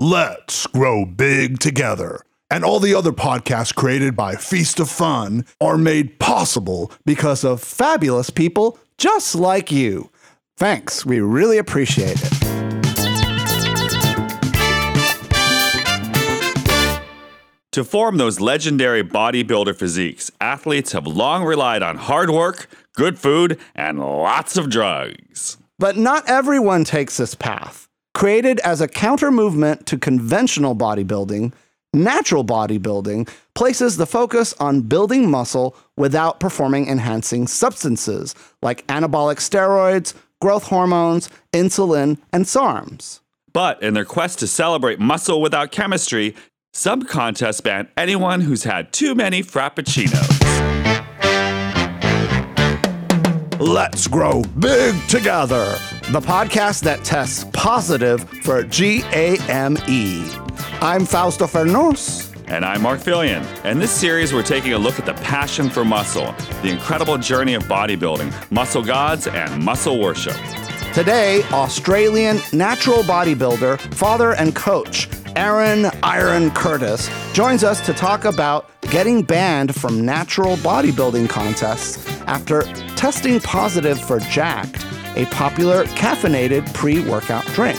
Let's grow big together. And all the other podcasts created by Feast of Fun are made possible because of fabulous people just like you. Thanks. We really appreciate it. To form those legendary bodybuilder physiques, athletes have long relied on hard work, good food, and lots of drugs. But not everyone takes this path. Created as a counter movement to conventional bodybuilding, natural bodybuilding places the focus on building muscle without performing enhancing substances like anabolic steroids, growth hormones, insulin, and SARMs. But in their quest to celebrate muscle without chemistry, some contests ban anyone who's had too many frappuccinos. Let's grow big together. The podcast that tests positive for GAME. I'm Fausto Fernos. And I'm Marc Felion. In this series, we're taking a look at the passion for muscle, the incredible journey of bodybuilding, muscle gods, and muscle worship. Today, Australian natural bodybuilder, father, and coach Aaron Iron Curtis joins us to talk about getting banned from natural bodybuilding contests after testing positive for Jacked, a popular caffeinated pre workout drink.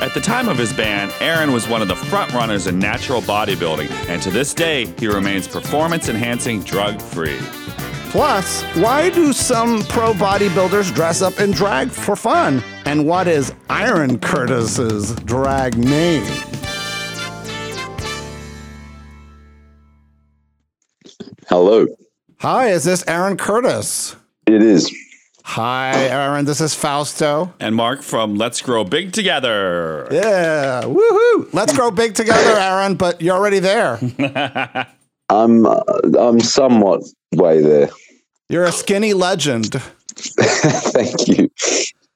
At the time of his ban, Aaron was one of the front runners in natural bodybuilding, and to this day, he remains performance enhancing drug free. Plus, why do some pro bodybuilders dress up in drag for fun? And what is Iron Curtis's drag name? Hello. Hi, is this Aaron Curtis? It is. Hi, Aaron. This is Fausto. And Mark from Let's Grow Big Together. Yeah, woohoo! Let's grow big together, Aaron. But you're already there. I'm uh, I'm somewhat way there. You're a skinny legend, Thank you.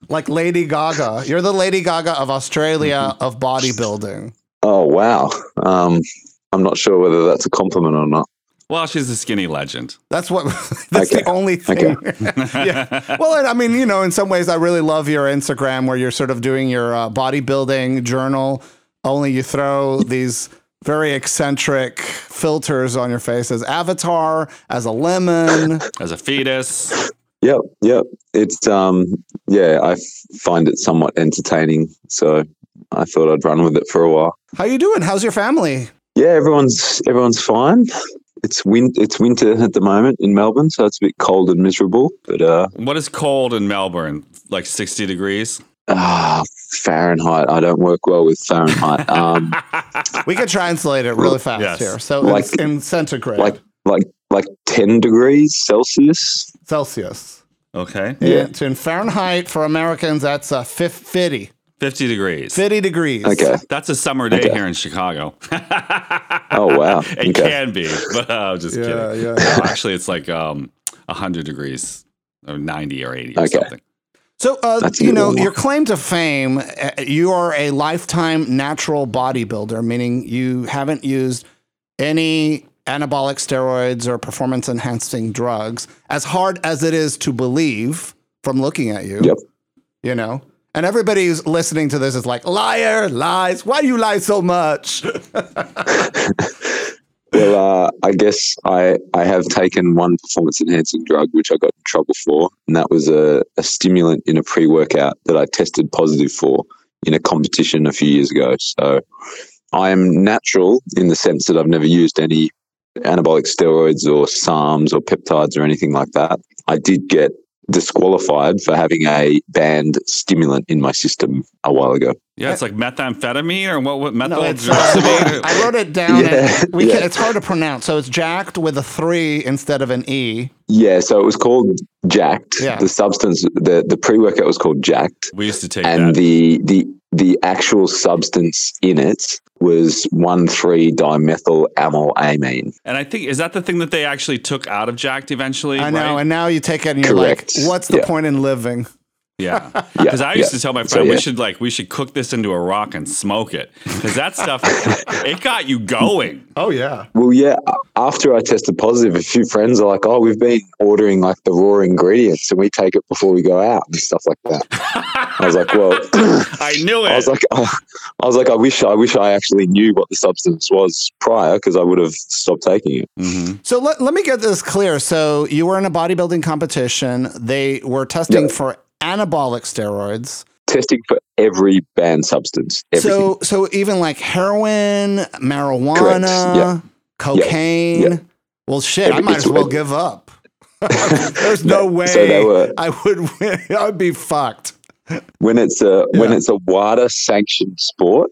like Lady Gaga. You're the Lady Gaga of Australia of bodybuilding. Oh wow. Um, I'm not sure whether that's a compliment or not. Well, she's a skinny legend. That's what. That's Okay. the only thing. yeah. Well, and I mean, you know, in some ways, I really love your Instagram where you're sort of doing your uh, bodybuilding journal. Only you throw these very eccentric filters on your face as avatar, as a lemon. As a fetus, Yep, yep. It's um, yeah. I find it somewhat entertaining, so I thought I'd run with it for a while. How you doing? How's your family? Yeah, everyone's everyone's fine. It's win it's winter at the moment in Melbourne, so it's a bit cold and miserable. But uh, what is cold in Melbourne? Like 60 degrees? ah, Fahrenheit. I don't work well with Fahrenheit. Um, We could translate it really fast Yes. here. So Like- it's in centigrade, like like like ten degrees Celsius. Celsius. Okay. Yeah. And in Fahrenheit for Americans, that's uh, 50. 50 degrees. 50 degrees. Okay. That's a summer day Okay. here in Chicago. Oh wow. it Okay. can be, but uh, I'm just Yeah, kidding. yeah. No, actually, it's like um, 100 degrees or 90 or 80 or Okay. something. So, uh, you know, warm. your claim to fame, uh, you are a lifetime natural bodybuilder, meaning you haven't used any anabolic steroids or performance enhancing drugs, as hard as it is to believe from looking at you. Yep. You know? And everybody who's listening to this is like, liar, lies. Why do you lie so much? Well, uh, I guess I I have taken one performance enhancing drug which I got in trouble for, and that was a, a stimulant in a pre workout that I tested positive for in a competition a few years ago. So I am natural in the sense that I've never used any anabolic steroids or SARMs or peptides or anything like that. I did get disqualified for having a banned stimulant in my system a while ago. Yeah, it's like methamphetamine or what? what methyl No, I I wrote it down. Yeah, and we yeah. can, it's hard to pronounce. So it's jacked with a three instead of an E. Yeah, so it was called Jacked. Yeah. The substance, the the pre workout was called Jacked, we used to take and that. the the the actual substance in it was one three dimethyl amylamine. and I think is that the thing that they actually took out of Jacked eventually. I know. right? And now you take it and you're Correct. like, what's the Yeah. point in living? Yeah, Yeah, because I used yeah. to tell my So, friend we should like we should cook this into a rock and smoke it because that stuff it got you going. Oh, yeah. Well, yeah. After I tested positive, a few friends are like, "Oh, we've been ordering like the raw ingredients, and we take it before we go out and stuff like that." I was like, "Well." I knew it. I was like, oh, I was like, I wish, I wish I actually knew what the substance was prior, because I would have stopped taking it. Mhm. So let, let me get this clear. So you were in a bodybuilding competition. They were testing Yeah. for anabolic steroids. Testing for every banned substance, everything. So so even like heroin, marijuana, Yeah. cocaine. Yeah. Well, shit, I might as well give up. There's no way So were- I would win. I'd be fucked. When it's a when Yeah. it's a WADA sanctioned sport,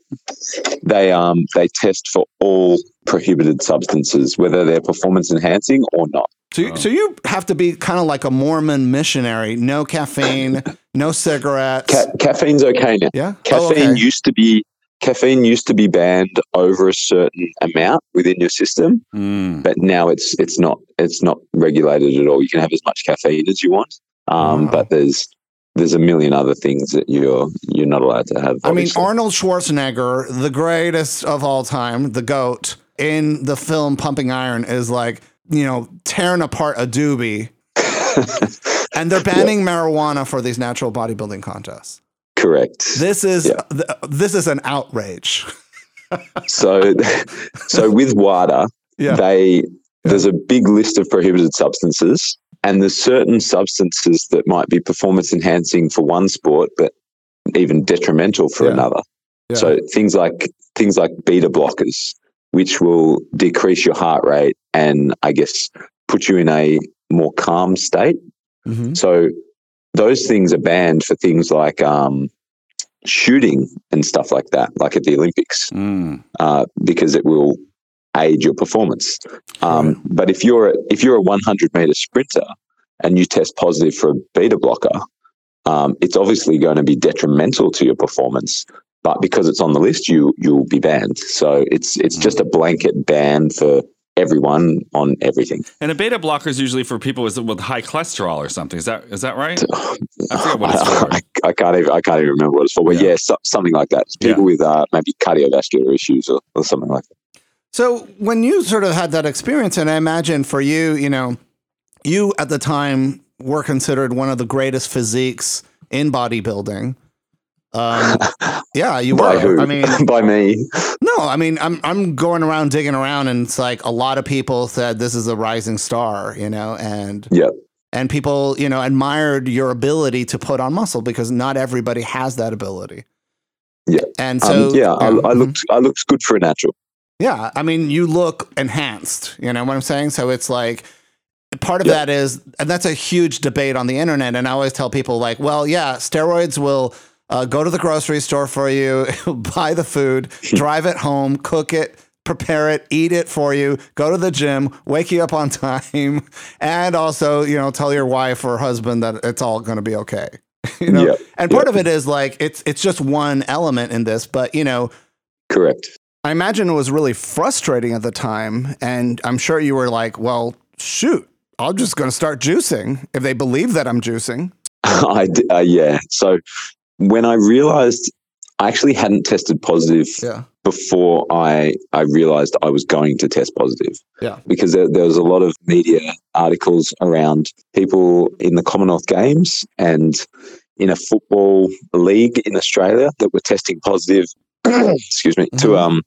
they um they test for all prohibited substances, whether they're performance enhancing or not. So, you, so you have to be kind of like a Mormon missionary. No caffeine, no cigarettes. Ca- caffeine's okay now. yeah. Caffeine Oh, okay. used to be caffeine used to be banned over a certain amount within your system. Mm. but now it's it's not it's not regulated at all. You can have as much caffeine as you want, um, Wow. but there's there's a million other things that you're you're not allowed to have. I mean. Arnold Schwarzenegger, the greatest of all time, the GOAT, in the film Pumping Iron, is like, you know, tearing apart a doobie. and they're banning marijuana for these natural bodybuilding contests. correct. This is Yeah. th- this is an outrage. So so with WADA, Yeah. they there's a big list of prohibited substances, and there's certain substances that might be performance enhancing for one sport, but even detrimental for Yeah. another. Yeah. So things like things like beta blockers, which will decrease your heart rate and I guess put you in a more calm state. Mhm. So those things are banned for things like um, shooting and stuff like that, like at the Olympics, Mm. uh, because it will aid your performance. Um, But if you're if you're a 100 meter sprinter and you test positive for a beta blocker, um, it's obviously going to be detrimental to your performance. But because it's on the list, you you'll be banned. So it's it's just a blanket ban for everyone on everything. And a beta blocker is usually for people with, with high cholesterol or something. Is that is that right? I forget what it's for. I, I can't even I can't even remember what it's for. But Yeah. yeah, so, something like that. It's people with uh, maybe cardiovascular issues or, or something like that. So when you sort of had that experience, and I imagine for you, you know, you at the time were considered one of the greatest physiques in bodybuilding. Um, yeah, you By were. who? I mean, by me. no, I mean, I'm I'm going around digging around, and it's like a lot of people said this is a rising star, you know, and Yeah. and people, you know, admired your ability to put on muscle because not everybody has that ability. Yeah. and so um, yeah, I, I mhm. looked I looked good for a natural. Yeah, I mean, you look enhanced. You know what I'm saying? So it's like part of Yeah. that is, and that's a huge debate on the internet. And I always tell people, like, well, yeah, steroids will uh, go to the grocery store for you, buy the food, drive it home, cook it, prepare it, eat it for you, go to the gym, wake you up on time, and also, you know, tell your wife or husband that it's all going to be okay. you know, Yeah, and part yeah. of it is like it's it's just one element in this, but you know, Correct. I imagine it was really frustrating at the time. And I'm sure you were like, well, shoot, I'm just going to start juicing if they believe that I'm juicing. I, uh, yeah. So when I realized I actually hadn't tested positive Yeah. before I I realized I was going to test positive. Yeah. Because there, there was a lot of media articles around people in the Commonwealth Games and in a football league in Australia that were testing positive. excuse me to Mhm. um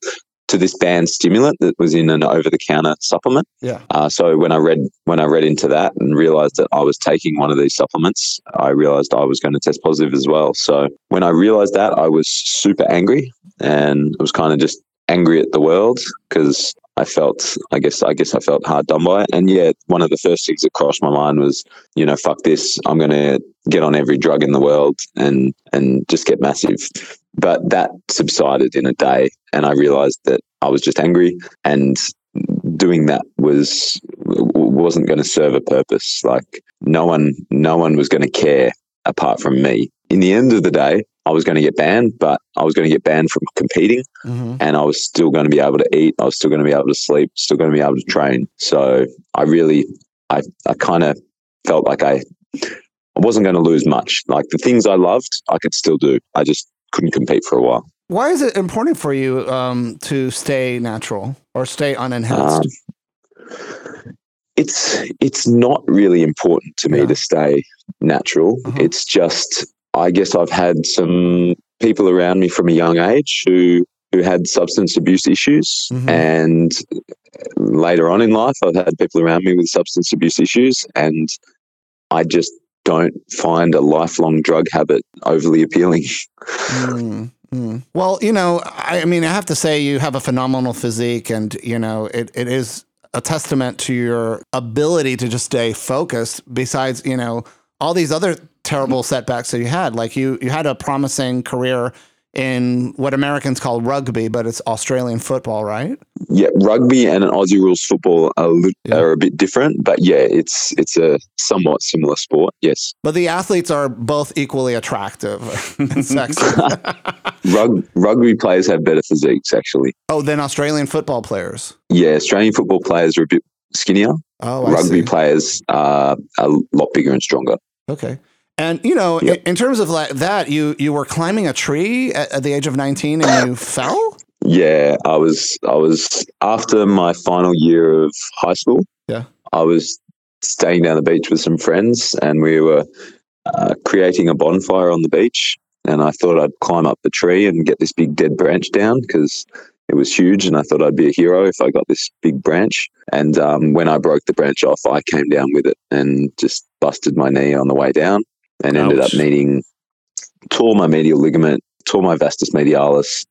to this banned stimulant that was in an over the counter supplement. Yeah. Uh, so when I read when I read into that and realized that I was taking one of these supplements, I realized I was going to test positive as well. So when I realized that, I was super angry and it was kind of just angry at the world because I felt, I guess, I guess I felt hard done by it. And yeah, one of the first things that crossed my mind was, you know, fuck this. I'm going to get on every drug in the world and and just get massive. But that subsided in a day, and I realized that I was just angry, and doing that was wasn't going to serve a purpose. Like no one, no one was going to care apart from me. In the end of the day, I was going to get banned, but I was going to get banned from competing Mhm. and I was still going to be able to eat. I was still going to be able to sleep, still going to be able to train. So I really, I, I kind of felt like I, I wasn't going to lose much. Like the things I loved, I could still do. I just couldn't compete for a while. Why is it important for you um, to stay natural or stay unenhanced? Um, it's it's not really important to me Yeah. to stay natural. Mhm. It's just I guess I've had some people around me from a young age who who had substance abuse issues Mhm. and later on in life I've had people around me with substance abuse issues and I just don't find a lifelong drug habit overly appealing. Mm, mm. Well, you know, I, I mean, I have to say you have a phenomenal physique, and you know, it, it is a testament to your ability to just stay focused. Besides, you know, all these other terrible setbacks that you had, like you you had a promising career in what Americans call rugby, but it's Australian football, right? Yeah, rugby and an Aussie rules football are, Yeah. are a bit different, but yeah, it's it's a somewhat similar sport. Yes, But the athletes are both equally attractive and sexy. Rug, rugby players have better physiques actually. oh, than Australian football players. Yeah, Australian football players are a bit skinnier. Oh, I rugby see. players are a lot bigger and stronger. Okay. And you know, Yep. in, terms of like that, you you were climbing a tree at, at the age of nineteen, and you fell. Yeah, I was I was after my final year of high school. Yeah. I was staying down the beach with some friends, and we were uh, creating a bonfire on the beach. And I thought I'd climb up the tree and get this big dead branch down because it was huge, and I thought I'd be a hero if I got this big branch. And um, when I broke the branch off, I came down with it and just busted my knee on the way down, and ended up Ouch. needing tore my medial ligament, tore my vastus medialis,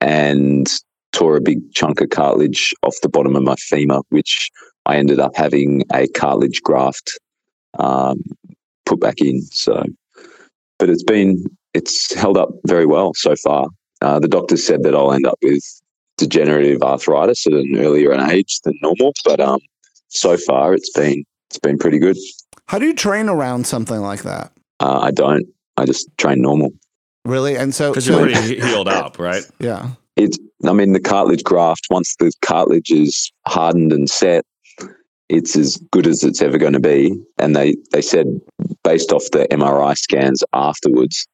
and tore a big chunk of cartilage off the bottom of my femur, which I ended up having a cartilage graft um, put back in. So, but it's been it's held up very well so far. Uh, the doctors said that I'll end up with degenerative arthritis at an earlier age than normal, but um, so far it's been it's been pretty good. How do you train around something like that? Uh, I don't. I just train normal. Really? And so, Because you're already healed up, right? yeah. it's I mean the cartilage graft once the cartilage is hardened and set it's as good as it's ever going to be and they they said based off the MRI scans afterwards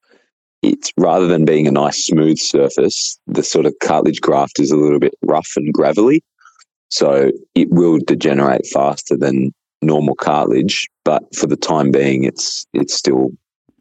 it's rather than being a nice smooth surface the sort of cartilage graft is a little bit rough and gravelly so it will degenerate faster than normal cartilage but for the time being it's it's still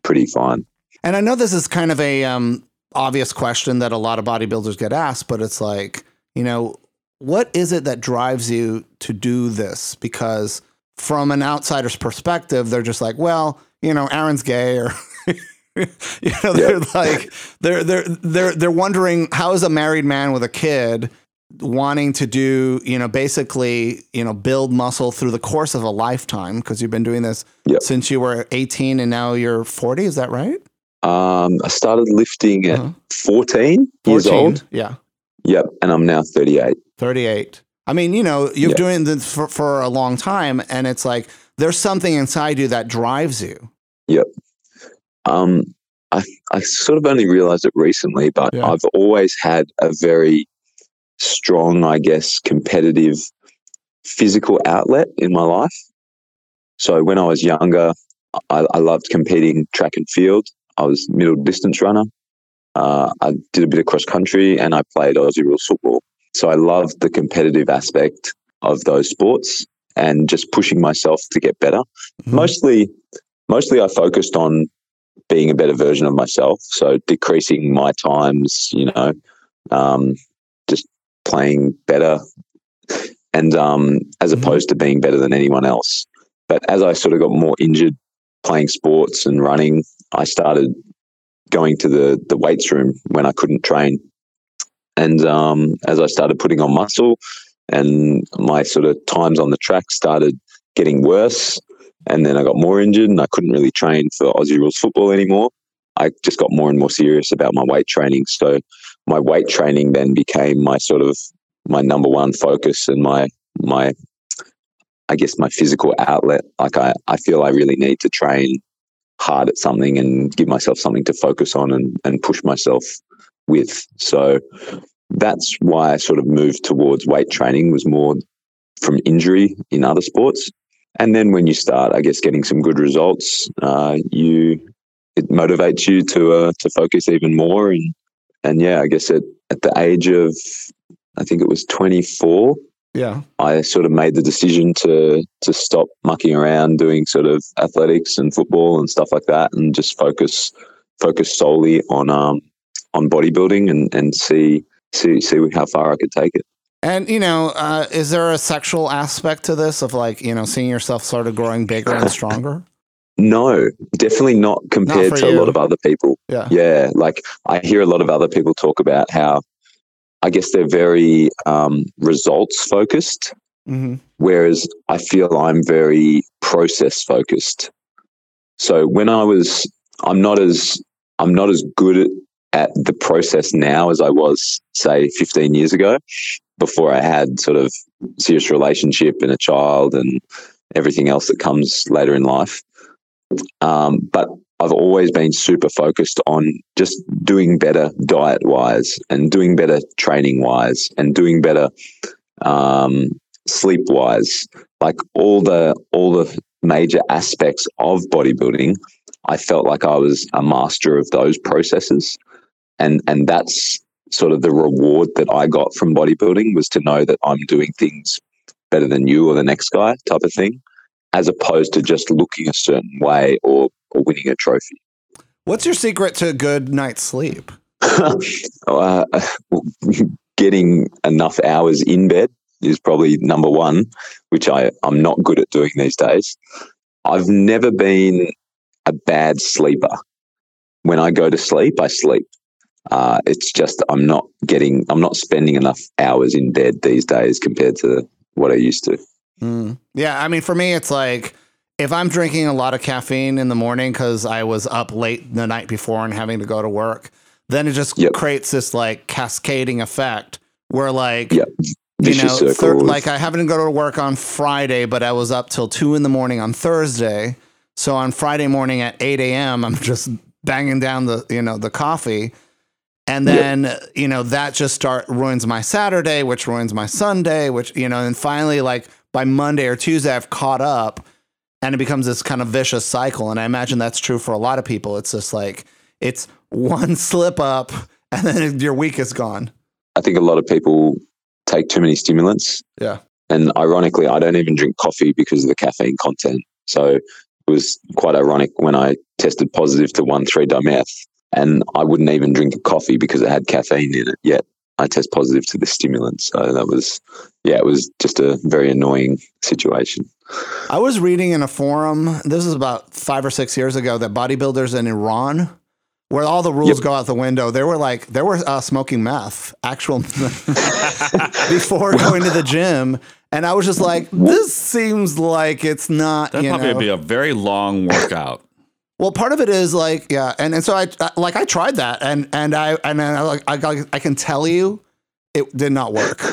pretty fine And I know this is kind of a um, obvious question that a lot of bodybuilders get asked, but it's like, you know, what is it that drives you to do this? Because from an outsider's perspective, they're just like, well, you know, Aaron's gay, or you know, they're like, they're they're they're they're wondering how is a married man with a kid wanting to do, you know, basically, you know, build muscle through the course of a lifetime because you've been doing this Yep. since you were 18 and now you're 40. Is that right? um, I started lifting at Uh-huh. 14 years old. Yeah. Yep, and I'm now 38. 38. I mean, you know, you've Yeah. doing this for, for a long time and it's like there's something inside you that drives you. Yep. Um, I I sort of only realized it recently, but Yeah. I've always had a very strong, I guess, competitive physical outlet in my life. So when I was younger, I, I loved competing track and field. I was middle distance runner. Uh, I did a bit of cross country and I played Aussie rules football. So I loved the competitive aspect of those sports and just pushing myself to get better. Mhm. Mostly, mostly I focused on being a better version of myself. So decreasing my times, you know, um, playing better, and um, as Mhm. opposed to being better than anyone else. But as I sort of got more injured playing sports and running, I started going to the the weights room when I couldn't train, And um, as I started putting on muscle, and my sort of times on the track started getting worse, and then I got more injured, and I couldn't really train for Aussie rules football anymore. I just got more and more serious about my weight training. So my weight training then became my sort of my number one focus and my my I guess my physical outlet. Like I, I feel I really need to train hard at something and give myself something to focus on and, and push myself with. So that's why I sort of moved towards weight training was more from injury in other sports. And then when you start, I guess, getting some good results, uh, you it motivates you to uh, to focus even more. And and yeah, I guess at at the age of I think it was 24, Yeah. I sort of made the decision to to stop mucking around doing sort of athletics and football and stuff like that, and just focus focus solely on um on bodybuilding and and see see see how far I could take it. And you know, uh, is there a sexual aspect to this of like you know seeing yourself sort of growing bigger and stronger? No, definitely not compared for to a lot of other people. Yeah. Yeah, like I hear a lot of other people talk about how I guess they're very um, results focused, hmm whereas I feel I'm very process focused. So when I was, I'm not as I'm not as good at, at the process now as I was, say, 15 years ago, before I had sort of serious relationship and a child and everything else that comes later in life. Um, but I've always been super focused on just doing better diet wise and doing better training wise and doing better um, sleep wise. Like all the all the major aspects of bodybuilding, I felt like I was a master of those processes, and and that's sort of the reward that I got from bodybuilding was to know that I'm doing things better than you or the next guy type of thing, as opposed to just looking a certain way or or winning a trophy. What's your secret to a good night's sleep? uh, getting enough hours in bed is probably number one, which I, I'm not good at doing these days. I've never been a bad sleeper. When I go to sleep, I sleep. Uh, it's just I'm not getting, I'm not spending enough hours in bed these days compared to what I used to. Mm. Yeah, I mean, for me, it's like if I'm drinking a lot of caffeine in the morning because I was up late the night before and having to go to work, then it just Yep. creates this like cascading effect where like Yep. you know, thir- like I happened to go to work on Friday, but I was up till two in the morning on Thursday. So on Friday morning at eight a.m., I'm just banging down the you know the coffee, and Yep. then you know that just start ruins my Saturday, which ruins my Sunday, which you know, and finally like by Monday or Tuesday, I've caught up, and it becomes this kind of vicious cycle. And I imagine that's true for a lot of people. It's just like it's one slip up, and then your week is gone. I think a lot of people take too many stimulants. Yeah. And ironically, I don't even drink coffee because of the caffeine content. So it was quite ironic when I tested positive to 1,3 dimeth and I wouldn't even drink a coffee because it had caffeine in it. Yet I test positive to the stimulant. So that was, yeah, it was just a very annoying situation. I was reading in a forum, this is about five or six years ago, that bodybuilders in Iran, where all the rules Yep. go out the window, they were like, they were uh, smoking meth, actual before going to the gym. And I was just like, this seems like it's not, That'd you probably know. be a very long workout. Well, part of it is like, yeah. And, and so I, I- like, I tried that and, and I, and then I, like, I, got- I can tell you it did not work.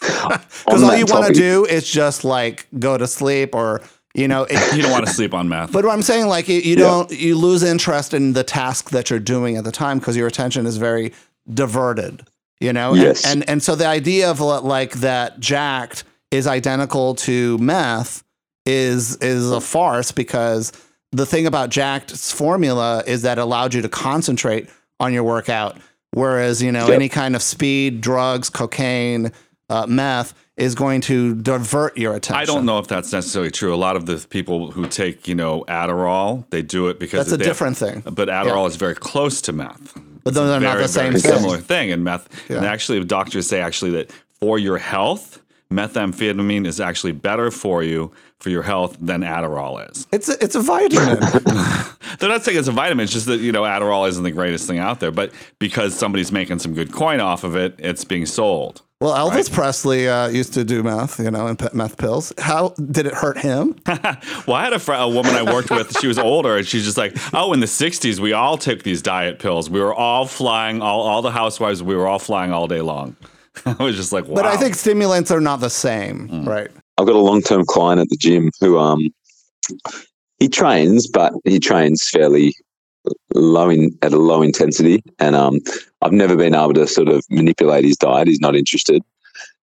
Because all you want to do is just like go to sleep or, you know, it, You don't want to sleep on math. But what I'm saying, like, you, you don't, you lose interest in the task that you're doing at the time because your attention is very diverted, you know? And- Yes. And, and, so the idea of like that jacked is identical to meth is, is a farce because the thing about jacked's formula is that it allowed you to concentrate on your workout. Whereas, you know, Yep. any kind of speed, drugs, cocaine, uh, meth is going to divert your attention. I don't know if that's necessarily true. A lot of the people who take, you know, Adderall, they do it because That's a they have- different thing. But Adderall is very close to meth. But those are not the same very thing. similar thing. And meth, and actually, doctors say actually that for your health, methamphetamine is actually better for you for your health than Adderall is. It's a, it's a vitamin. They're not saying it's a vitamin. It's just that you know Adderall isn't the greatest thing out there, but because somebody's making some good coin off of it, it's being sold. Well, Elvis Presley uh, used to do meth, you know, and meth pills. How did it hurt him? Well, I had a, fr- a woman I worked with. She was older, and she's just like, "Oh, in the '60s, we all took these diet pills. We were all flying. All all the housewives, we were all flying all day long." I was just like, "Wow." But I think stimulants are not the same, right? I've got a long term client at the gym who um he trains, but he trains fairly low in at a low intensity, and um I've never been able to sort of manipulate his diet. He's not interested,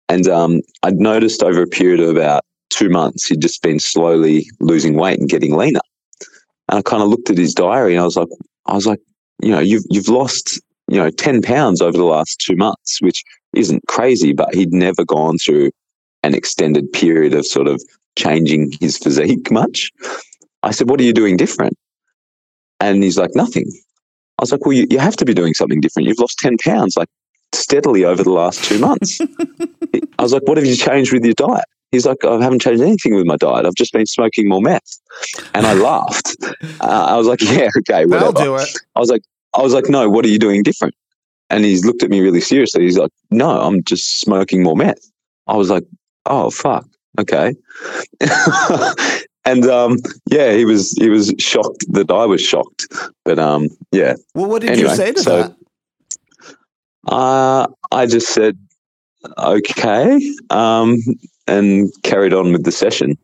and um I'd noticed over a period of about two months he'd just been slowly losing weight and getting leaner, and I kind of looked at his diary and I was like, I was like, you know, you've you've lost you know ten pounds over the last two months, which isn't crazy, but he'd never gone through an extended period of sort of changing his physique much. I said, What are you doing different? And he's like, Nothing. I was like, Well, you, you have to be doing something different. You've lost 10 pounds like steadily over the last two months. I was like, What have you changed with your diet? He's like, I haven't changed anything with my diet. I've just been smoking more meth. And I laughed. Uh, I was like, Yeah, okay, whatever. That'll do it. I was like, I was like, no, what are you doing different? And he's looked at me really seriously. He's like, no, I'm just smoking more meth. I was like, oh fuck, okay. and um, yeah, he was he was shocked that I was shocked. But um, yeah, Well, what did Anyway, you say to so- that? uh, I just said okay, um, and carried on with the session.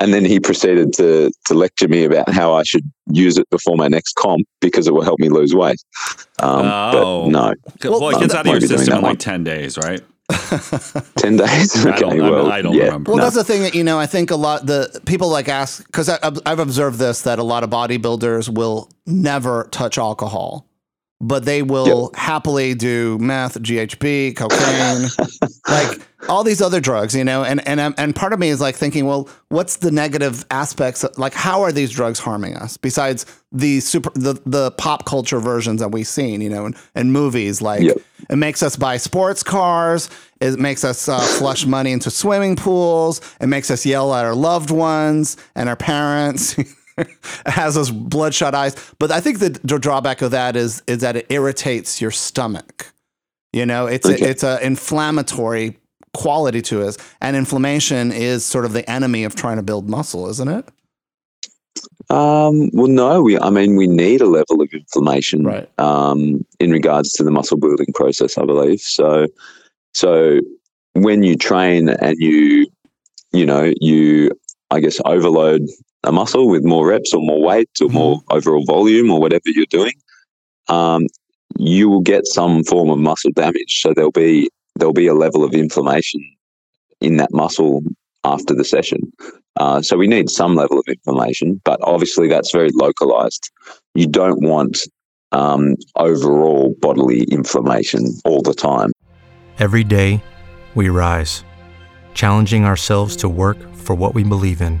And then he proceeded to to lecture me about how I should use it before my next comp because it will help me lose weight. Um, Oh. But no, well, it gets I'm out of your system that in like ten days, right? ten days. I don't, I well, I don't yeah. remember. Well, No. that's the thing that you know. I think a lot the people like ask because I've observed this that a lot of bodybuilders will never touch alcohol, but they will happily do meth, GHB, cocaine, like all these other drugs. You know, and and and part of me is like thinking, well, what's the negative aspects? Of, like, how are these drugs harming us besides the super the the pop culture versions that we've seen? You know, in, in movies like. Yep. It makes us buy sports cars. It makes us uh, flush money into swimming pools. It makes us yell at our loved ones and our parents. has those bloodshot eyes. But I think the d- drawback of that is is that it irritates your stomach. You know, it's a, it's a inflammatory quality to it, and inflammation is sort of the enemy of trying to build muscle, isn't it? Um, well, no, we. I mean, we need a level of inflammation, Right. Um, in regards to the muscle building process, I believe. So, so when you train and you, you know, you, I guess, overload a muscle with more reps or more weight or more overall volume or whatever you're doing, um, you will get some form of muscle damage. So there'll be there'll be a level of inflammation in that muscle after the session. Uh, so we need some level of inflammation, but obviously that's very localized. You don't want um, overall bodily inflammation all the time. Every day, we rise, challenging ourselves to work for what we believe in.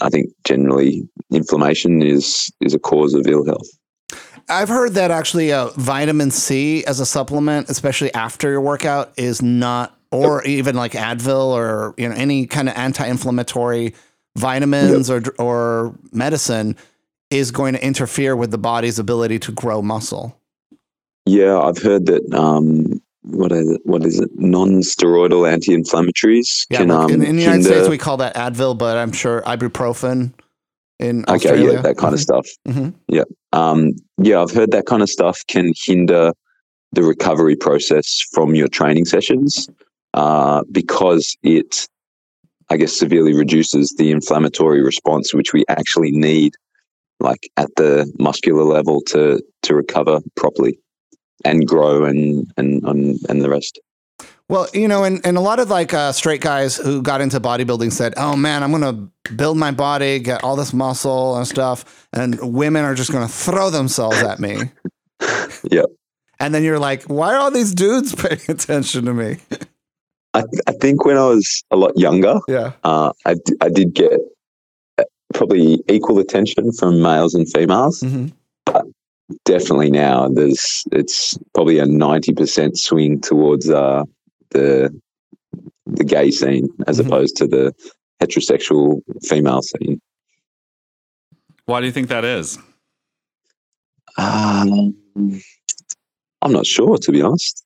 I think generally inflammation is is a cause of ill health. I've heard that actually uh, vitamin C as a supplement, especially after your workout, is not, or even like Advil or you know any kind of anti-inflammatory vitamins or or medicine, is going to interfere with the body's ability to grow muscle. Yeah, I've heard that. Um, what is it? What is it? Non-steroidal anti-inflammatories Yeah, can um, in, in the United States we call that Advil, but I'm sure ibuprofen in Okay, Australia. yeah, that kind of stuff. Mhm. Yeah, um, yeah, I've heard that kind of stuff can hinder the recovery process from your training sessions uh, because it, I guess, severely reduces the inflammatory response, which we actually need, like at the muscular level, to to recover properly and grow and and and, and the rest. Well, you know, and, and a lot of like uh, straight guys who got into bodybuilding said, oh man, I'm to build my body, get all this muscle and stuff. And women are just to throw themselves at me. Yep. And then you're like, why are all these dudes paying attention to me? I, th- I think when I was a lot younger, Yeah. uh, I, d- I did get uh, probably equal attention from males and females. Mhm. Definitely now, there's it's probably a ninety percent swing towards uh, the the gay scene as Mhm. opposed to the heterosexual female scene. Why do you think that is? Um, I'm not sure, to be honest.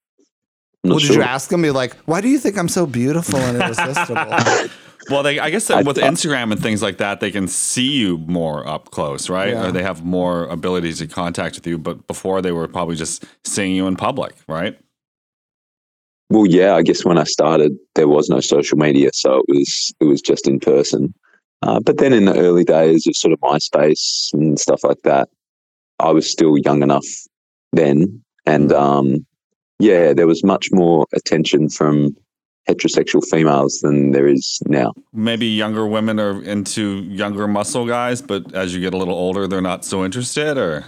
Not Well, did sure. you ask them? Be like, why do you think I'm so beautiful and irresistible? Well, they, I guess that I with thought- Instagram and things like that, they can see you more up close, right? Yeah. Or they have more abilities to contact with you. But before, they were probably just seeing you in public, right? Well, yeah, I guess when I started, there was no social media, so it was it was just in person. Uh, but then in the early days of sort of MySpace and stuff like that, I was still young enough then, and um, yeah, there was much more attention from heterosexual females than there is now. Maybe younger women are into younger muscle guys, but as you get a little older, they're not so interested. Or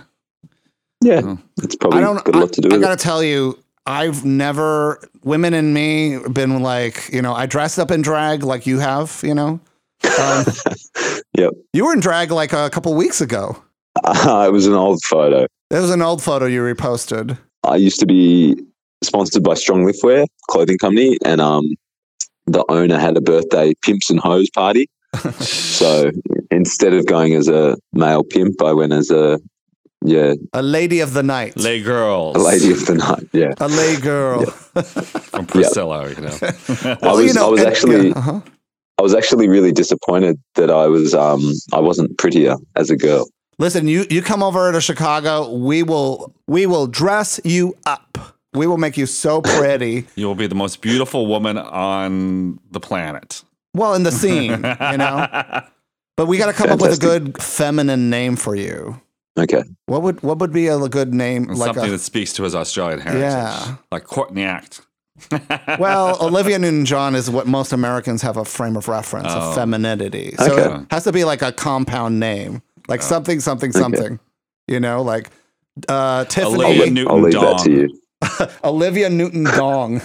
Yeah, Oh. it's probably I don't. got a I, lot to do I with gotta it. tell you, I've never women and me been like, you know, I dressed up in drag like you have, you know. Um, Yep, you were in drag like a couple weeks ago. it was an old photo. It was an old photo you reposted. I used to be sponsored by Strong Liftwear clothing company, and um, the owner had a birthday pimps and hoes party. so instead of going as a male pimp, I went as a yeah A lady of the night. lay girls, a lady of the night. Yeah, A lay girl. from Priscilla, you know. I was I was actually yeah, uh-huh. I was actually really disappointed that I was um I wasn't prettier as a girl. Listen, you you come over to Chicago, we will we will dress you up. We will make you so pretty. you will be the most beautiful woman on the planet. Well, in the scene, you know. But we got to come up with a good feminine name for you. Okay, What would what would be a good name? Like something a, that speaks to his Australian heritage. Yeah. Like Courtney Act. well, Olivia Newton-John is what most Americans have a frame of reference Oh. of femininity. So Okay. it has to be like a compound name, like something, something, something. You know, like uh, Tiffany, Olivia Olivia, Newton I'll leave that to Dong. You. Newton Dong, or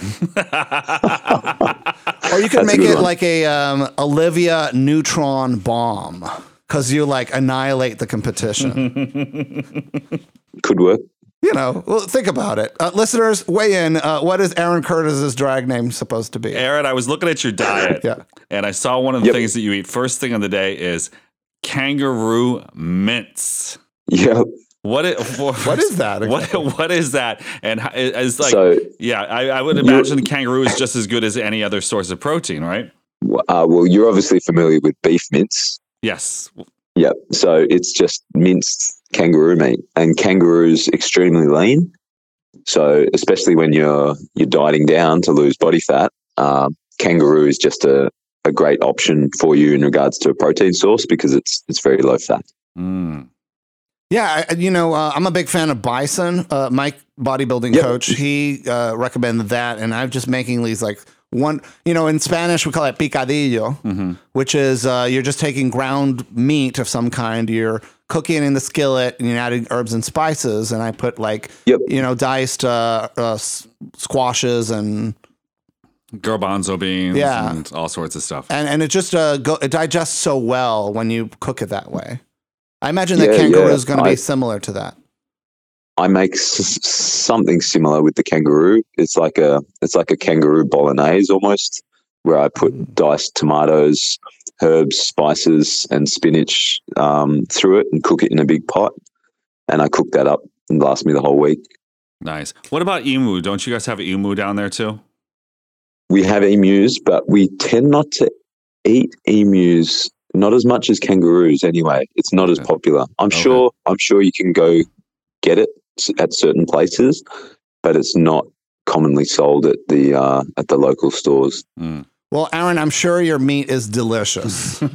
you could That's make it one. like a um, Olivia Neutron Bomb because you like annihilate the competition. Could work. you know, well, think about it, uh, listeners. Weigh in. Uh, what is Aaron Curtis's drag name supposed to be? Aaron, I was looking at your diet Yeah. and I saw one of the Yep. things that you eat first thing of the day is kangaroo mince. Yeah. What is, What is that What what is that? And it's like so yeah, I, I would imagine kangaroo is just as good as any other source of protein, right? uh, well, you're obviously familiar with beef mince. Yes. Yep. So it's just minced kangaroo meat, and kangaroo's extremely lean. So especially when you're you're dieting down to lose body fat, um, kangaroo is just a, a great option for you in regards to a protein source because it's it's very low fat. Mm. Yeah, I, you know, uh, I'm a big fan of Bison. Uh, Mike, bodybuilding Yep. coach, he uh, recommended that, and I'm just making these like one. You know, in Spanish we call it picadillo, Mm-hmm. which is uh, you're just taking ground meat of some kind. You're cooking it in the skillet, and you're adding herbs and spices. And I put like, Yep. you know, diced uh, uh, s- squashes and Garbanzo beans Yeah. and all sorts of stuff. and and it just uh, go, it digests so well when you cook it that way. I imagine that Yeah, kangaroo yeah. is going to be similar to that. I make s- something similar with the kangaroo. It's like a it's like a kangaroo bolognese almost, where I put diced tomatoes, herbs, spices, and spinach um, through it and cook it in a big pot. And I cook that up and last me the whole week. Nice. What about emu? Don't you guys have emu down there too? We have emus, but we tend not to eat emus. Not as much as kangaroos, anyway. It's not as popular. I'm Okay. sure. I'm sure you can go get it at certain places, but it's not commonly sold at the uh, at the local stores. Well, Aaron, I'm sure your meat is delicious.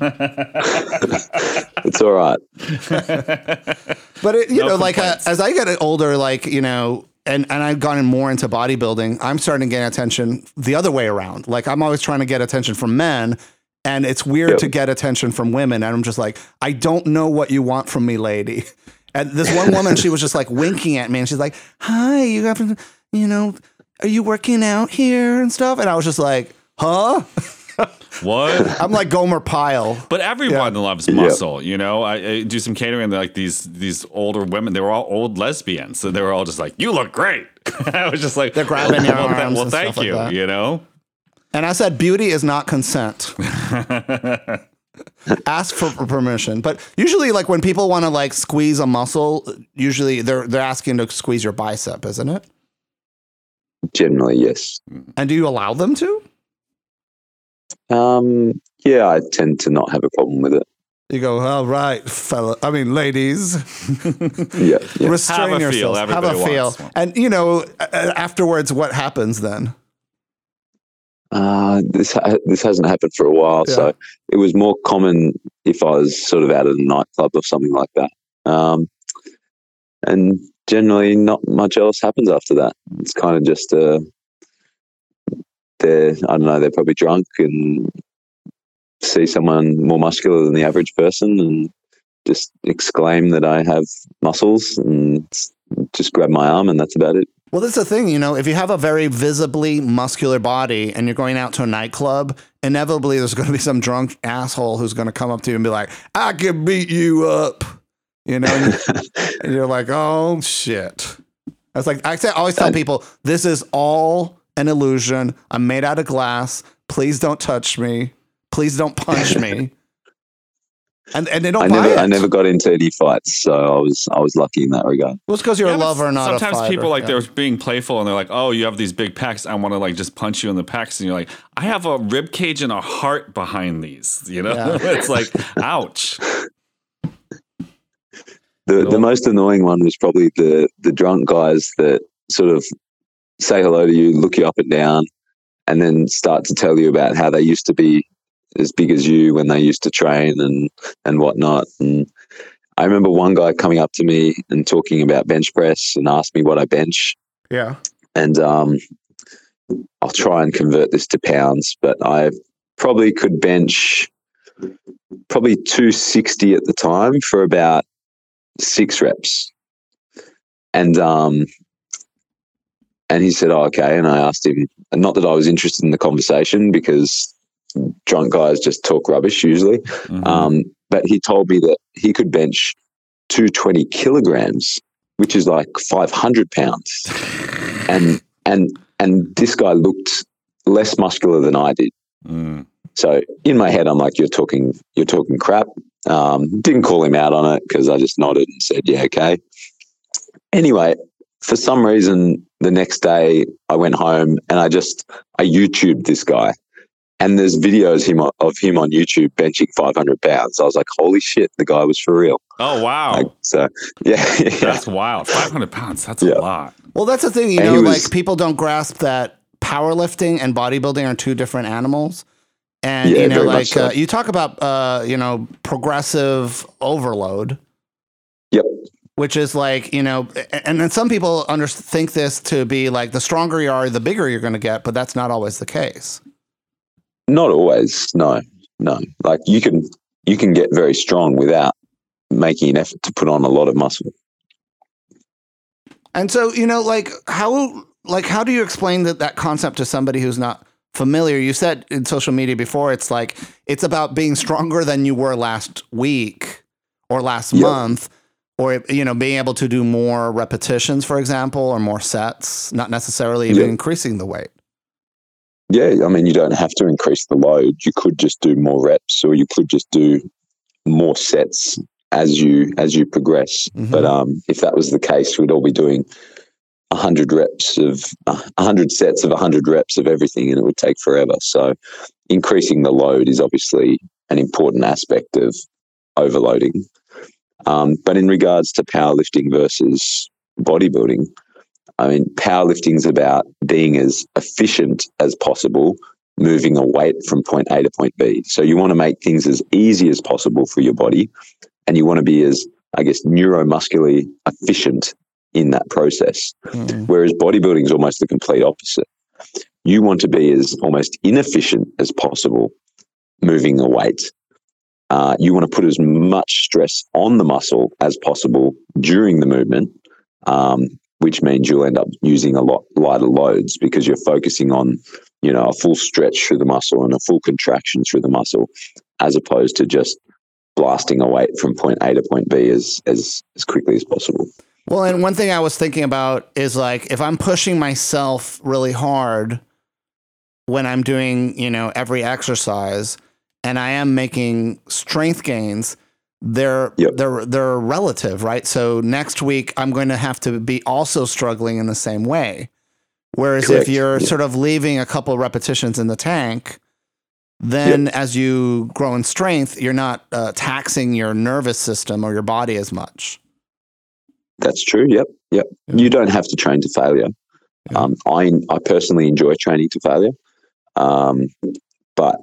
It's all right. But it, you No know, like uh, as I get older, like you know, and and I've gotten more into bodybuilding, I'm starting to get attention the other way around. Like I'm always trying to get attention from men, and it's weird Yep. to get attention from women. And I'm just like, I don't know what you want from me, lady. And this one woman, she was just like winking at me, and she's like, "Hi, you have, you know, are you working out here and stuff?" And I was just like, "Huh?" what? I'm like Gomer Pyle. But everyone loves muscle, you know. I, I do some catering, and like these these older women, they were all old lesbians, so they were all just like, "You look great." I was just like, They're grabbing your well, arms Well, and thank stuff like you. that. You know. And I said, beauty is not consent. Ask for permission. But usually, like when people want to like squeeze a muscle, usually they're they're asking to squeeze your bicep, isn't it? Generally, yes. And do you allow them to? Um, yeah, I tend to not have a problem with it. You go, all right, fella. I mean, ladies, Yeah, yeah. restrain Have a feel. yourselves. Have a feel. And you know, a- a- afterwards, what happens then? Uh, this ha- this hasn't happened for a while, Yeah. so it was more common if I was sort of out at a nightclub or something like that. Um, and generally, not much else happens after that. It's kind of just uh, they're I don't know they're probably drunk and see someone more muscular than the average person and just exclaim that I have muscles and just grab my arm and that's about it. Well, that's the thing, you know, if you have a very visibly muscular body and you're going out to a nightclub, inevitably there's going to be some drunk asshole who's going to come up to you and be like, I can beat you up. You know, and, and you're like, oh shit. I was like, I always tell people, this is all an illusion. I'm made out of glass. Please don't touch me. Please don't punch me. And and they don't I never it. I never got into any fights, so I was I was lucky in that regard. well, it's because you're Yeah, a lover, not a Sometimes fighter. people like Yeah. they're being playful and they're like, "Oh, you have these big packs. I want to like just punch you in the packs." And you're like, "I have a rib cage and a heart behind these." You know, Yeah. it's like, ouch. The Cool. the most annoying one was probably the the drunk guys that sort of say hello to you, look you up and down, and then start to tell you about how they used to be as big as you when they used to train and and whatnot. And I remember one guy coming up to me and talking about bench press and asked me what I bench, yeah. and um, I'll try and convert this to pounds, but I probably could bench probably 260 at the time for about six reps. And um, and he said, "Oh, okay." And I asked him, and not that I was interested in the conversation because drunk guys just talk rubbish usually. Mhm. Um, but he told me that he could bench 220 kilograms, which is like 500 pounds. and and and this guy looked less muscular than I did. Mm. So in my head, I'm like, "You're talking, you're talking crap." Um, didn't call him out on it because I just nodded and said, "Yeah, okay." Anyway, for some reason, the next day I went home and I just I YouTubed this guy, and there's videos him of him on YouTube benching 500 pounds. I was like, "Holy shit, the guy was for real!" Oh wow, Like, so yeah, yeah. that's wild. Five hundred pounds. That's Yeah. a lot. Well, that's the thing, you And know, was- like people don't grasp that powerlifting and bodybuilding are two different animals. And Yeah, you know, like so. uh, you talk about, uh, you know, progressive overload, Yep. which is like, you know, and then some people under- think this to be like the stronger you are, the bigger you're going to get, but that's not always the case. Not always. No, no. Like you can you can get very strong without making an effort to put on a lot of muscle. And so, you know, like how like how do you explain that that concept to somebody who's not familiar? You said in social media before it's like it's about being stronger than you were last week or last Yep. month or you know, being able to do more repetitions for example or more sets, not necessarily even Yep. increasing the weight. Yeah, I mean, you don't have to increase the load. You could just do more reps, or you could just do more sets as you as you progress. Mhm. But um, if that was the case, we'd all be doing hundred reps of hundred sets of hundred reps of everything, and it would take forever. So, increasing the load is obviously an important aspect of overloading. Um, but in regards to powerlifting versus bodybuilding, I mean, powerlifting is about being as efficient as possible, moving a weight from point A to point B. So you want to make things as easy as possible for your body, and you want to be as, I guess, neuromuscularly efficient in that process. Mm. Whereas bodybuilding is almost the complete opposite. You want to be as almost inefficient as possible moving a weight. Uh, you want to put as much stress on the muscle as possible during the movement, um, which means you'll end up using a lot lighter loads because you're focusing on, you know, a full stretch through the muscle and a full contraction through the muscle, as opposed to just blasting a weight from point A to point B as as as quickly as possible. Well, and one thing I was thinking about is like if I'm pushing myself really hard when I'm doing, you know, every exercise and I am making strength gains, they're Yep. they're they're relative, right? So next week I'm going to have to be also struggling in the same way. Whereas Correct. if you're Yeah. sort of leaving a couple repetitions in the tank, then as you grow in strength, you're not uh, taxing your nervous system or your body as much. That's true. Yep. Yep. You don't have to train to failure. Um, I I personally enjoy training to failure, um, but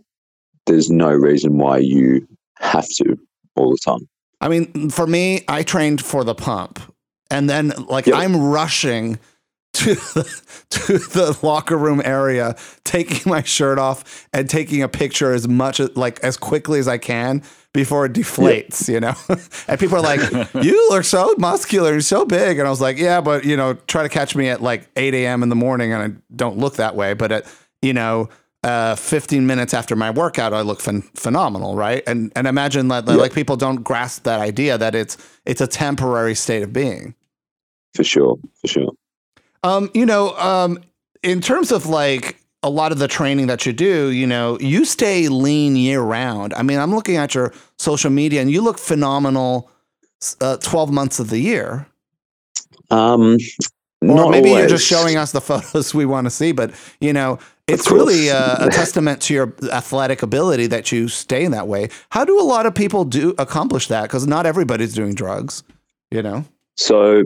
there's no reason why you have to all the time. I mean, for me, I trained for the pump, and then like Yep. I'm rushing to the, to the locker room area, taking my shirt off and taking a picture as much as like as quickly as I can before it deflates. You know, and people are like, "You look so muscular, you're so big," and I was like, "Yeah, but you know, try to catch me at like 8 a.m. in the morning, and I don't look that way, but at you know." Uh, 15 minutes after my workout, I look phen- phenomenal, right? And and imagine that Yeah. like people don't grasp that idea that it's it's a temporary state of being. For sure. For sure. Um, you know, um, in terms of like a lot of the training that you do, you know, you stay lean year round. I mean, I'm looking at your social media and you look phenomenal uh, 12 months of the year. Um, Or not maybe you're just showing us the photos we want to see, but you know, it's really a, a testament to your athletic ability that you stay in that way. How do a lot of people do accomplish that? Because not everybody's doing drugs, you know. So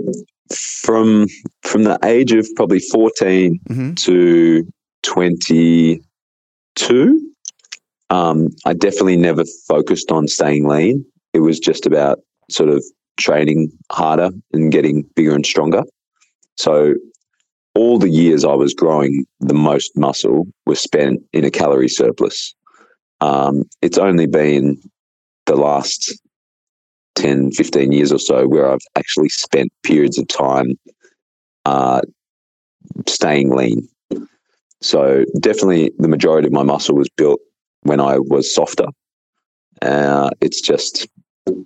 from from the age of probably 14 hmm to 22, um, I definitely never focused on staying lean. It was just about sort of training harder and getting bigger and stronger. So all the years I was growing the most muscle were spent in a calorie surplus. Um, it's only been the last 10, 15 years or so where I've actually spent periods of time uh, staying lean. So definitely the majority of my muscle was built when I was softer. Uh, it's just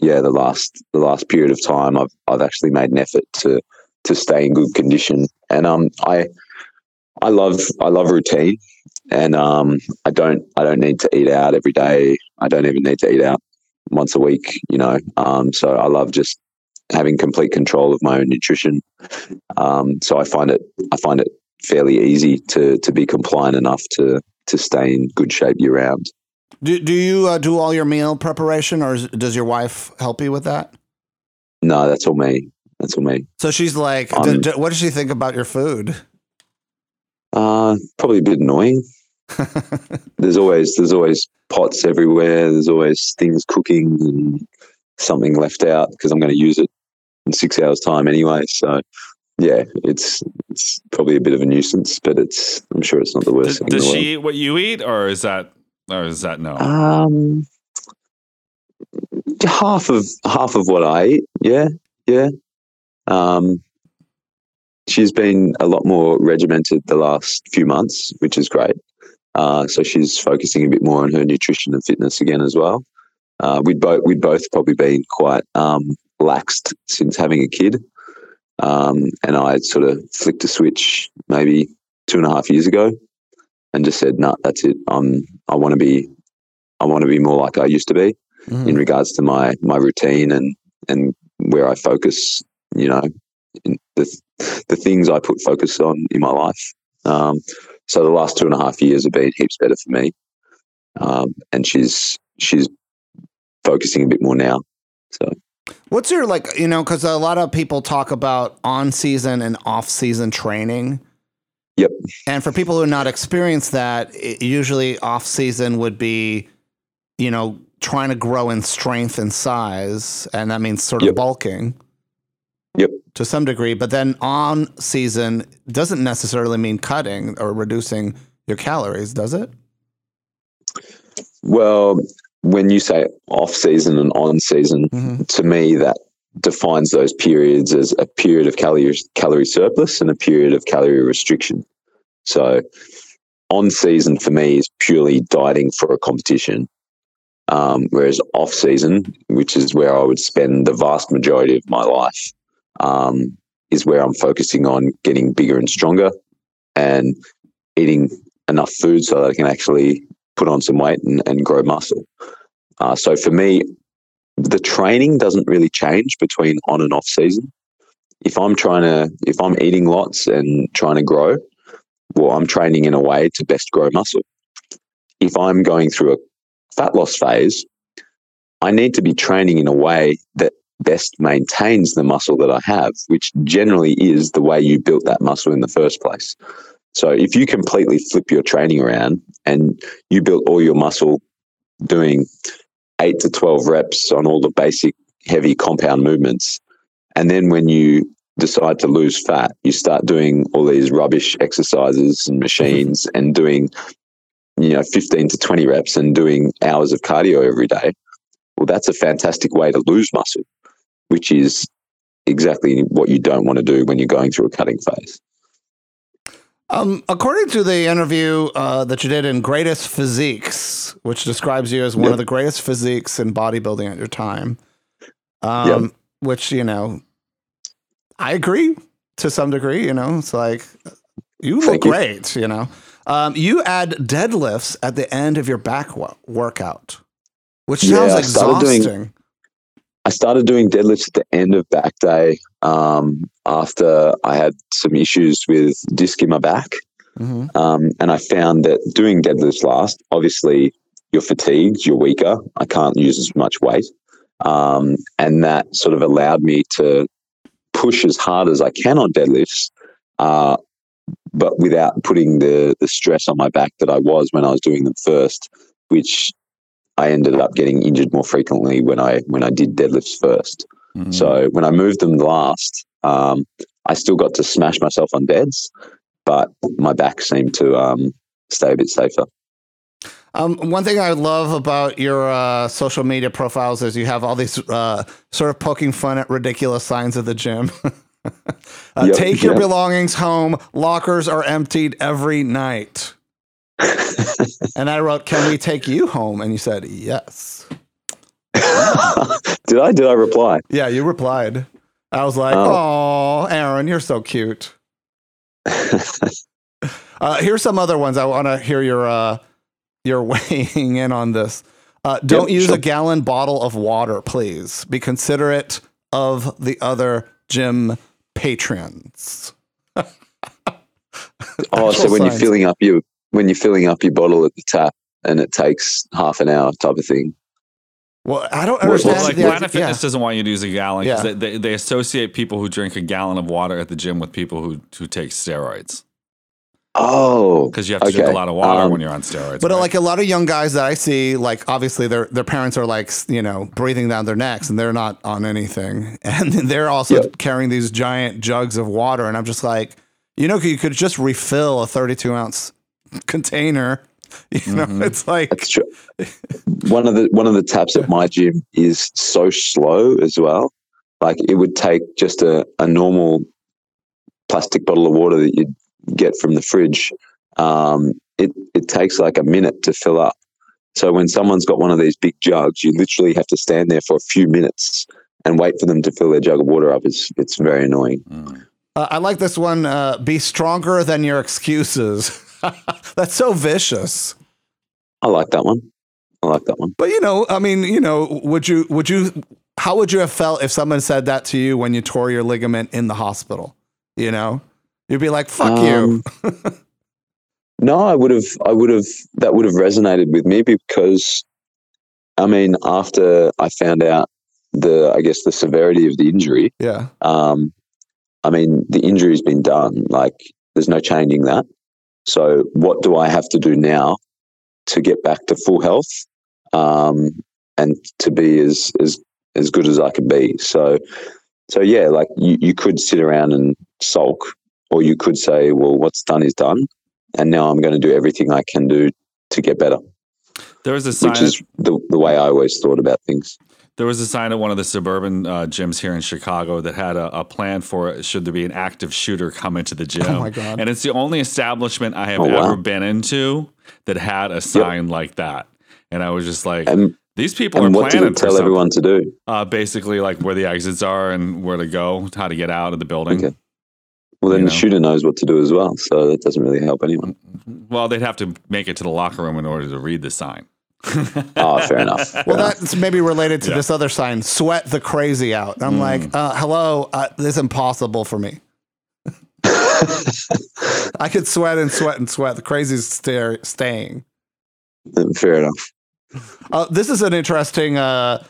yeah, the last the last period of time I've I've actually made an effort to to stay in good condition. And um I I love I love routine and um I don't I don't need to eat out every day. I don't even need to eat out once a week, you know. Um so I love just having complete control of my own nutrition. Um so I find it I find it fairly easy to to be compliant enough to to stay in good shape year round. Do do you uh, do all your meal preparation, or is, does your wife help you with that? No, that's all me. That's all me. So she's like, Um, d- d- what does she think about your food? Uh, probably a bit annoying. There's always there's always pots everywhere. There's always things cooking and something left out because I'm going to use it in six hours time anyway. So yeah, it's it's probably a bit of a nuisance, but it's I'm sure it's not the worst Does, thing does in the she eat what you eat, or is that, or is that no? Um, half of half of what I eat. Yeah, yeah. Um, she's been a lot more regimented the last few months, which is great. Uh, so she's focusing a bit more on her nutrition and fitness again as well. Uh, we'd both we'd both probably been quite um, laxed since having a kid, um, and I sort of flicked a switch maybe two and a half years ago, and just said, "No, nah, that's it. I'm I want to be I want to be more like I used to be Mhm. in regards to my my routine and and where I focus. You know, in the the things I put focus on in my life. Um, so the last two and a half years have been heaps better for me, um, and she's she's focusing a bit more now. So What's your like, you know, because a lot of people talk about on season and off season training. Yep. And for people who are not experienced that, it, usually off season would be, you know, trying to grow in strength and size. And that means sort of Yep. bulking Yep. to some degree. But then on season doesn't necessarily mean cutting or reducing your calories, does it? Well, when you say off season and on season, Mhm. to me that defines those periods as a period of calorie calorie surplus and a period of calorie restriction. So, on season for me is purely dieting for a competition, um, whereas off season, which is where I would spend the vast majority of my life, um, is where I'm focusing on getting bigger and stronger and eating enough food so that I can actually put on some weight and, and grow muscle. Uh, so for me, the training doesn't really change between on and off season. If I'm trying to, if I'm eating lots and trying to grow, well, I'm training in a way to best grow muscle. If I'm going through a fat loss phase, I need to be training in a way that best maintains the muscle that I have, which generally is the way you built that muscle in the first place. So if you completely flip your training around and you built all your muscle doing eight to 12 reps on all the basic heavy compound movements. And then when you decide to lose fat, you start doing all these rubbish exercises and machines mm-hmm. and doing, you know, 15 to 20 reps and doing hours of cardio every day. Well, that's a fantastic way to lose muscle, which is exactly what you don't want to do when you're going through a cutting phase. Um, according to the interview uh, that you did in Greatest Physiques, which describes you as one Yep. of the greatest physiques in bodybuilding at your time, um, which, you know, I agree to some degree. You know, it's like you look Thank you. great, you know. Um, you add deadlifts at the end of your back wo- workout, which Yeah, sounds doing- exhausting. I started doing deadlifts at the end of back day um, after I had some issues with disc in my back. Mhm. Um, and I found that doing deadlifts last, obviously, you're fatigued, you're weaker. I can't use as much weight. Um, and that sort of allowed me to push as hard as I can on deadlifts, uh, but without putting the, the stress on my back that I was when I was doing them first, which I ended up getting injured more frequently when I when I did deadlifts first. Mhm. So when I moved them last, um, I still got to smash myself on deads, but my back seemed to um, stay a bit safer. Um, one thing I love about your uh, social media profiles is you have all these uh, sort of poking fun at ridiculous signs of the gym. uh, Yep, take your belongings home. Lockers are emptied every night. And I wrote, "Can we take you home?" And you said, "Yes." did I? Did I reply? Yeah, you replied. I was like, "Oh, Aaron, you're so cute." Uh, here's some other ones. I want to hear your uh, your weighing in on this. Uh, don't Yep, use sure. a gallon bottle of water, please. Be considerate of the other gym patrons. Oh, so when you're filling up your when you're filling up your bottle at the tap and it takes half an hour type of thing. Well, I don't understand. Well, like the Planet idea- Fitness doesn't want you to use a gallon because Yeah. they, they, they associate people who drink a gallon of water at the gym with people who who take steroids Oh, because you have to drink a lot of water um, when you're on steroids. But uh, right? like a lot of young guys that I see, like obviously their their parents are like you know breathing down their necks and they're not on anything, and they're also Yep. carrying these giant jugs of water, and I'm just like, you know, you could just refill a 32 ounce container. You know, Mhm. it's like That's true. one of the one of the taps at my gym is so slow as well. Like it would take just a, a normal plastic bottle of water that you'd get from the fridge. Um, it it takes like a minute to fill up. So when someone's got one of these big jugs, you literally have to stand there for a few minutes and wait for them to fill their jug of water up. It's it's very annoying. Mm. uh, I like this one. Uh, be stronger than your excuses. That's so vicious. I like that one. I like that one. But you know, I mean, you know, would you would you how would you have felt if someone said that to you when you tore your ligament in the hospital? You know? You'd be like, fuck you. Um, no, I would have. I would have. That would have resonated with me because, I mean, after I found out the I guess the severity of the injury. Yeah. Um, I mean, the injury's been done. Like, there's no changing that. So, what do I have to do now to get back to full health um, and to be as as as good as I can be? So, so yeah, like you, you could sit around and sulk, or you could say, well, what's done is done, and now I'm going to do everything I can do to get better. There was a sign. Which is the, the way I always thought about things. There was a sign at one of the suburban uh, gyms here in Chicago that had a, a, plan for should there be an active shooter come into the gym. Oh my god! And it's the only establishment I have Oh, wow. ever been into that had a sign like that. And I was just like, And, these people and are what did planning it tell something. everyone to do? Uh, basically, like where the exits are and where to go, how to get out of the building. Okay. Well, then You the know. shooter knows what to do as well, so that doesn't really help anyone. Well, they'd have to make it to the locker room in order to read the sign. Oh, fair enough. Well, that's maybe related to Yeah. this other sign, "Sweat the crazy out." I'm like, uh, "Hello, uh, this is impossible for me. I could sweat and sweat and sweat. The crazy's stay- staying." fair enough. Uh, this is an interesting, uh,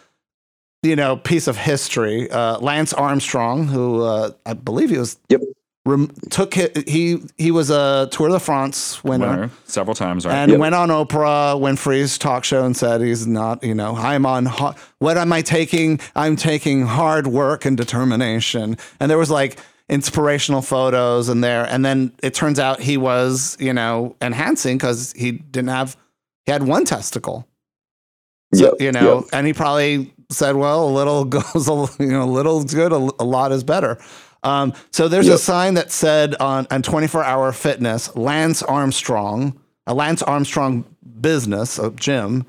you know, piece of history. Uh, Lance Armstrong, who uh, I believe he was, Yep. Rem- took hi- he he was a Tour de France winner. Winner several times, right? And Yep. went on Oprah Winfrey's talk show and said he's not, you know, I'm on, ha- what am I taking? I'm taking hard work and determination. And there was like inspirational photos in there. And then it turns out he was, you know, enhancing because he didn't have, he had one testicle. So, Yep, you know, yep. and he probably said, well, a little goes, a, you know, a little is good, a, a lot is better. Um, so there's a sign that said on, on 24 hour fitness, Lance Armstrong, a Lance Armstrong business, a gym.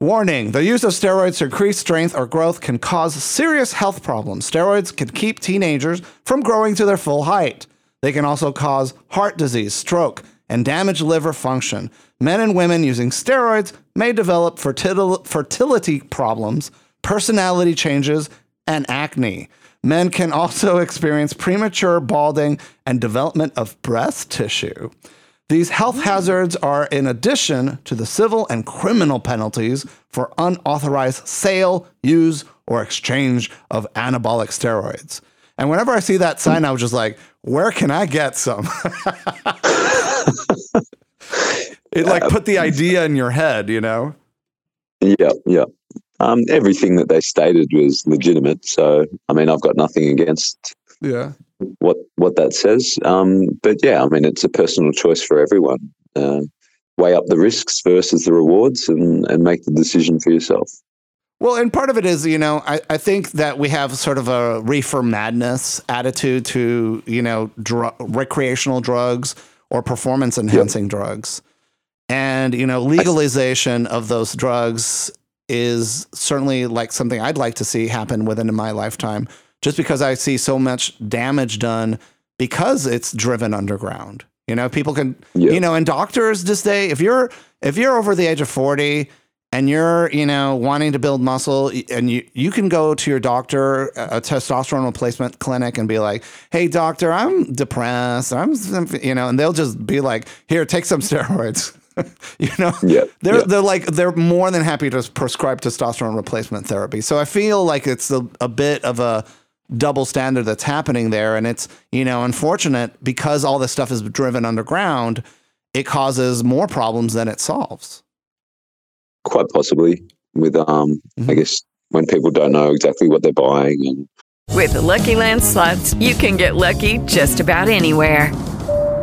Warning the use of steroids to increase strength or growth can cause serious health problems. Steroids can keep teenagers from growing to their full height. They can also cause heart disease, stroke, and damage liver function. Men and women using steroids may develop fertil- fertility problems, personality changes, and acne. Men can also experience premature balding and development of breast tissue. These health hmm. hazards are in addition to the civil and criminal penalties for unauthorized sale, use, or exchange of anabolic steroids. And whenever I see that hmm. sign, I was just like, where can I get some? it like uh, put the idea in your head, you know? Yeah, yeah. Um, everything that they stated was legitimate. So, I mean, I've got nothing against Yeah. what what that says. Um, but yeah, I mean, it's a personal choice for everyone. Uh, weigh up the risks versus the rewards, and and make the decision for yourself. Well, and part of it is, you know, I, I think that we have sort of a reefer madness attitude to, you know, dr- recreational drugs or performance enhancing drugs. And, you know, legalization of those drugs is certainly like something I'd like to see happen within my lifetime, just because I see so much damage done because it's driven underground. You know, people can, Yeah. you know, and doctors this day, if you're if you're over the age of forty and you're, you know, wanting to build muscle, and you you can go to your doctor, a testosterone replacement clinic, and be like, "Hey, doctor, I'm depressed. I'm, you know," and they'll just be like, "Here, take some steroids." you know, Yeah, they're yeah. they're like they're more than happy to prescribe testosterone replacement therapy. So I feel like it's a, a bit of a double standard that's happening there, and it's you know unfortunate because all this stuff is driven underground. It causes more problems than it solves. Quite possibly with, um, Mm-hmm. I guess, when people don't know exactly what they're buying and With the Lucky Land slots, you can get lucky just about anywhere.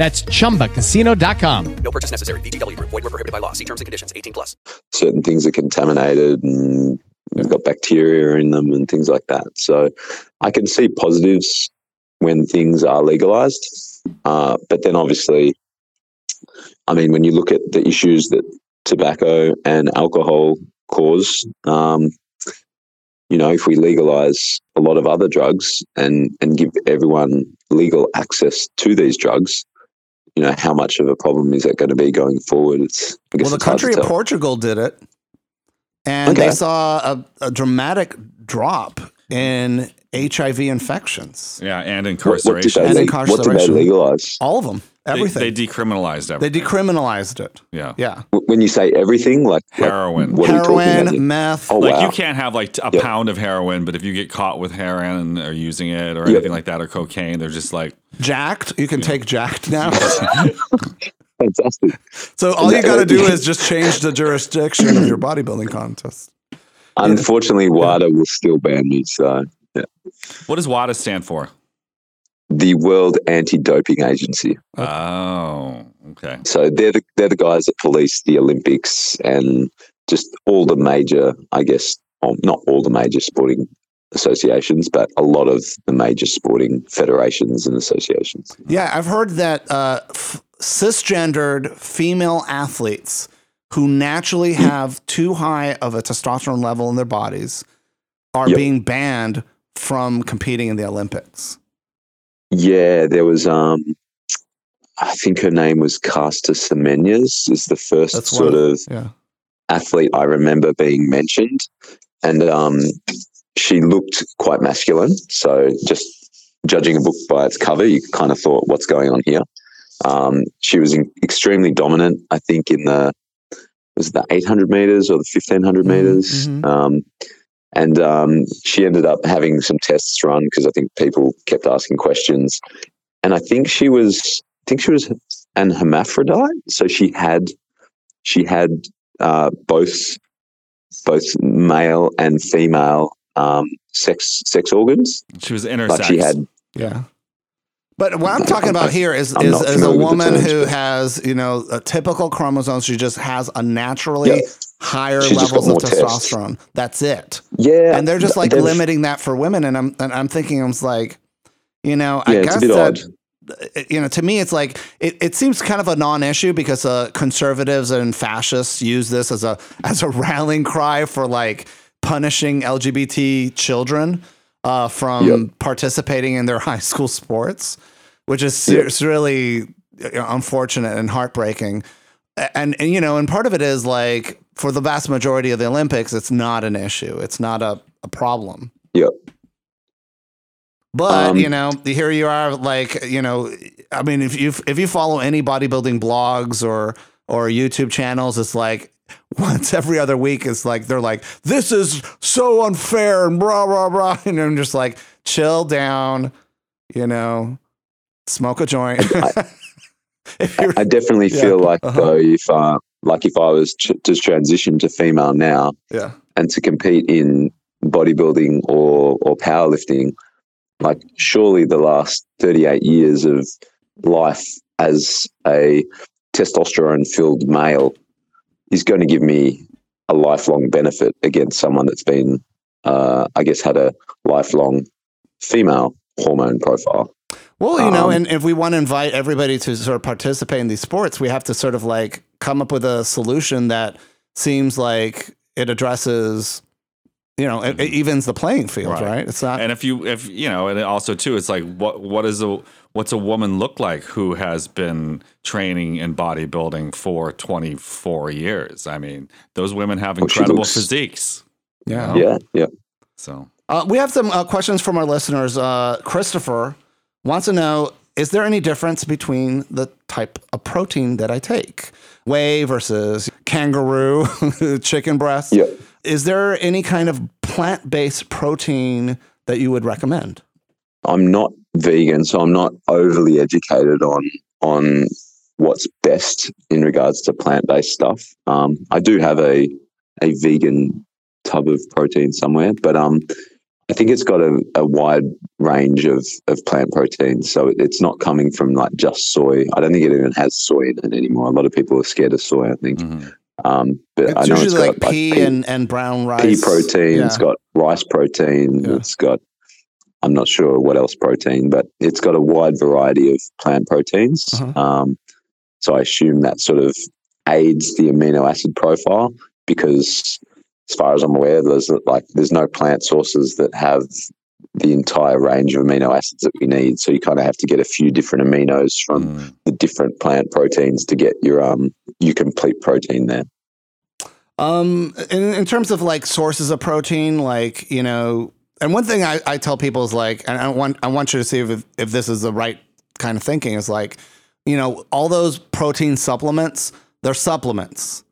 That's chumbacasino.com. No purchase necessary. VGW Group. Void were prohibited by law. See terms and conditions. 18 plus. certain things are contaminated and they've got bacteria in them and things like that. So I can see positives when things are legalized. Uh, but then obviously, I mean, when you look at the issues that tobacco and alcohol cause, um, you know, if we legalize a lot of other drugs and, and give everyone legal access to these drugs, you know, how much of a problem is that going to be going forward? It's I guess Well, the it's country of. Portugal did it, and Okay. they saw a, a dramatic drop in HIV infections. Yeah, and What, what, did incarceration. And leg- what did they incarceration. legalize? All of them, They- everything. They, decriminalized everything. They decriminalized it. yeah. Yeah, When you say everything, like like, Heroin. what are you talking about? heroin, meth. Oh, like wow. you can't have like a Yep. pound of heroin, but if you get caught with heroin or using it or Yep. anything like that or cocaine, they're just like Jacked. You can take jacked now. Fantastic. so all you got to do is just change the jurisdiction of your bodybuilding contest. Unfortunately, WADA will still ban me. So, yeah. what does WADA stand for? the World Anti-Doping Agency. Oh, okay. So they're the they're the guys that police the Olympics and just all the major, I guess, well, not all the major sporting associations, but a lot of the major sporting federations and associations. Yeah, I've heard that uh, f- cisgendered female athletes who naturally have too high of a testosterone level in their bodies are Yep. being banned from competing in the Olympics. Yeah, there was um I think her name was Caster Semenyas is the first That's sort one of yeah. athlete I remember being mentioned. And um she looked quite masculine. So just judging a book by its cover, you kind of thought, what's going on here? Um, she was in, extremely dominant, I think, in the was it the 800 meters or the 1500 meters. mhm. Um, and um, she ended up having some tests run because I think people kept asking questions. And I think she was, I think she was an hermaphrodite. So she had, she had uh, both, both male and female um, sex sex organs. She was intersex. But she had Yeah. But what I'm talking about here is I'm is, is a familiar with the woman terms, who has you know a typical chromosomes. She just has a naturally Yep. higher She's levels of more tests. testosterone. That's it. yeah, and they're just like limiting that for women. And I'm and I'm thinking, I was like, you know, Yeah, I guess that odd. you know, to me, it's like it, it seems kind of a non-issue because uh, conservatives and fascists use this as a as a rallying cry for like punishing LGBT children uh, from Yep. participating in their high school sports, which is Yep. it's really know, unfortunate and heartbreaking. And, and you know, and part of it is like for the vast majority of the Olympics, it's not an issue. It's not a, a problem. Yep. But Um, you know, here you are, like you know, I mean, if you if you follow any bodybuilding blogs or or YouTube channels, it's like once every other week, it's like they're like, "This is so unfair," and blah blah blah, and I'm just like, chill down, you know, smoke a joint. you're, I definitely Yeah, feel like uh-huh. though if uh, like if I was ch- to transition to female now yeah, and to compete in bodybuilding or or powerlifting, like surely the last thirty eight years of life as a testosterone filled male is going to give me a lifelong benefit against someone that's been, uh, I guess, had a lifelong female hormone profile. Well, you know, Um, and if we want to invite everybody to sort of participate in these sports, we have to sort of like come up with a solution that seems like it addresses, you know, it, it evens the playing field, right? Right. It's not. and if you if you know, and also too, it's like what what is a what's a woman look like who has been training in bodybuilding for 24 years? I mean, those women have Well, she incredible looks- physiques. yeah. Yeah, yeah. So Uh, we have some uh, questions from our listeners. Uh, Christopher wants to know Is there any difference between the type of protein that I take? Whey versus kangaroo, chicken breast? Yeah. Is there any kind of plant based protein that you would recommend? I'm not vegan, so I'm not overly educated on on what's best in regards to plant based stuff. Um, I do have a a vegan tub of protein somewhere, but um, I think it's got a, a wide range of, of plant proteins. So it, it's not coming from like just soy. I don't think it even has soy in it anymore. A lot of people are scared of soy, I think. Um, but It's I know usually it's like got pea, and, and brown rice. pea protein. It's got rice protein. It's got I'm not sure what else protein, but it's got a wide variety of plant proteins. Uh-huh. Um, so I assume that sort of aids the amino acid profile because, as far as I'm aware, there's like there's no plant sources that have the entire range of amino acids that we need. So you kind of have to get a few different aminos from the different plant proteins to get your um your complete protein there. Um, in, in terms of like sources of protein, like you know, and one thing I, I tell people is like, and I want I want you to see if if this is the right kind of thinking is like, you know, all those protein supplements, they're supplements.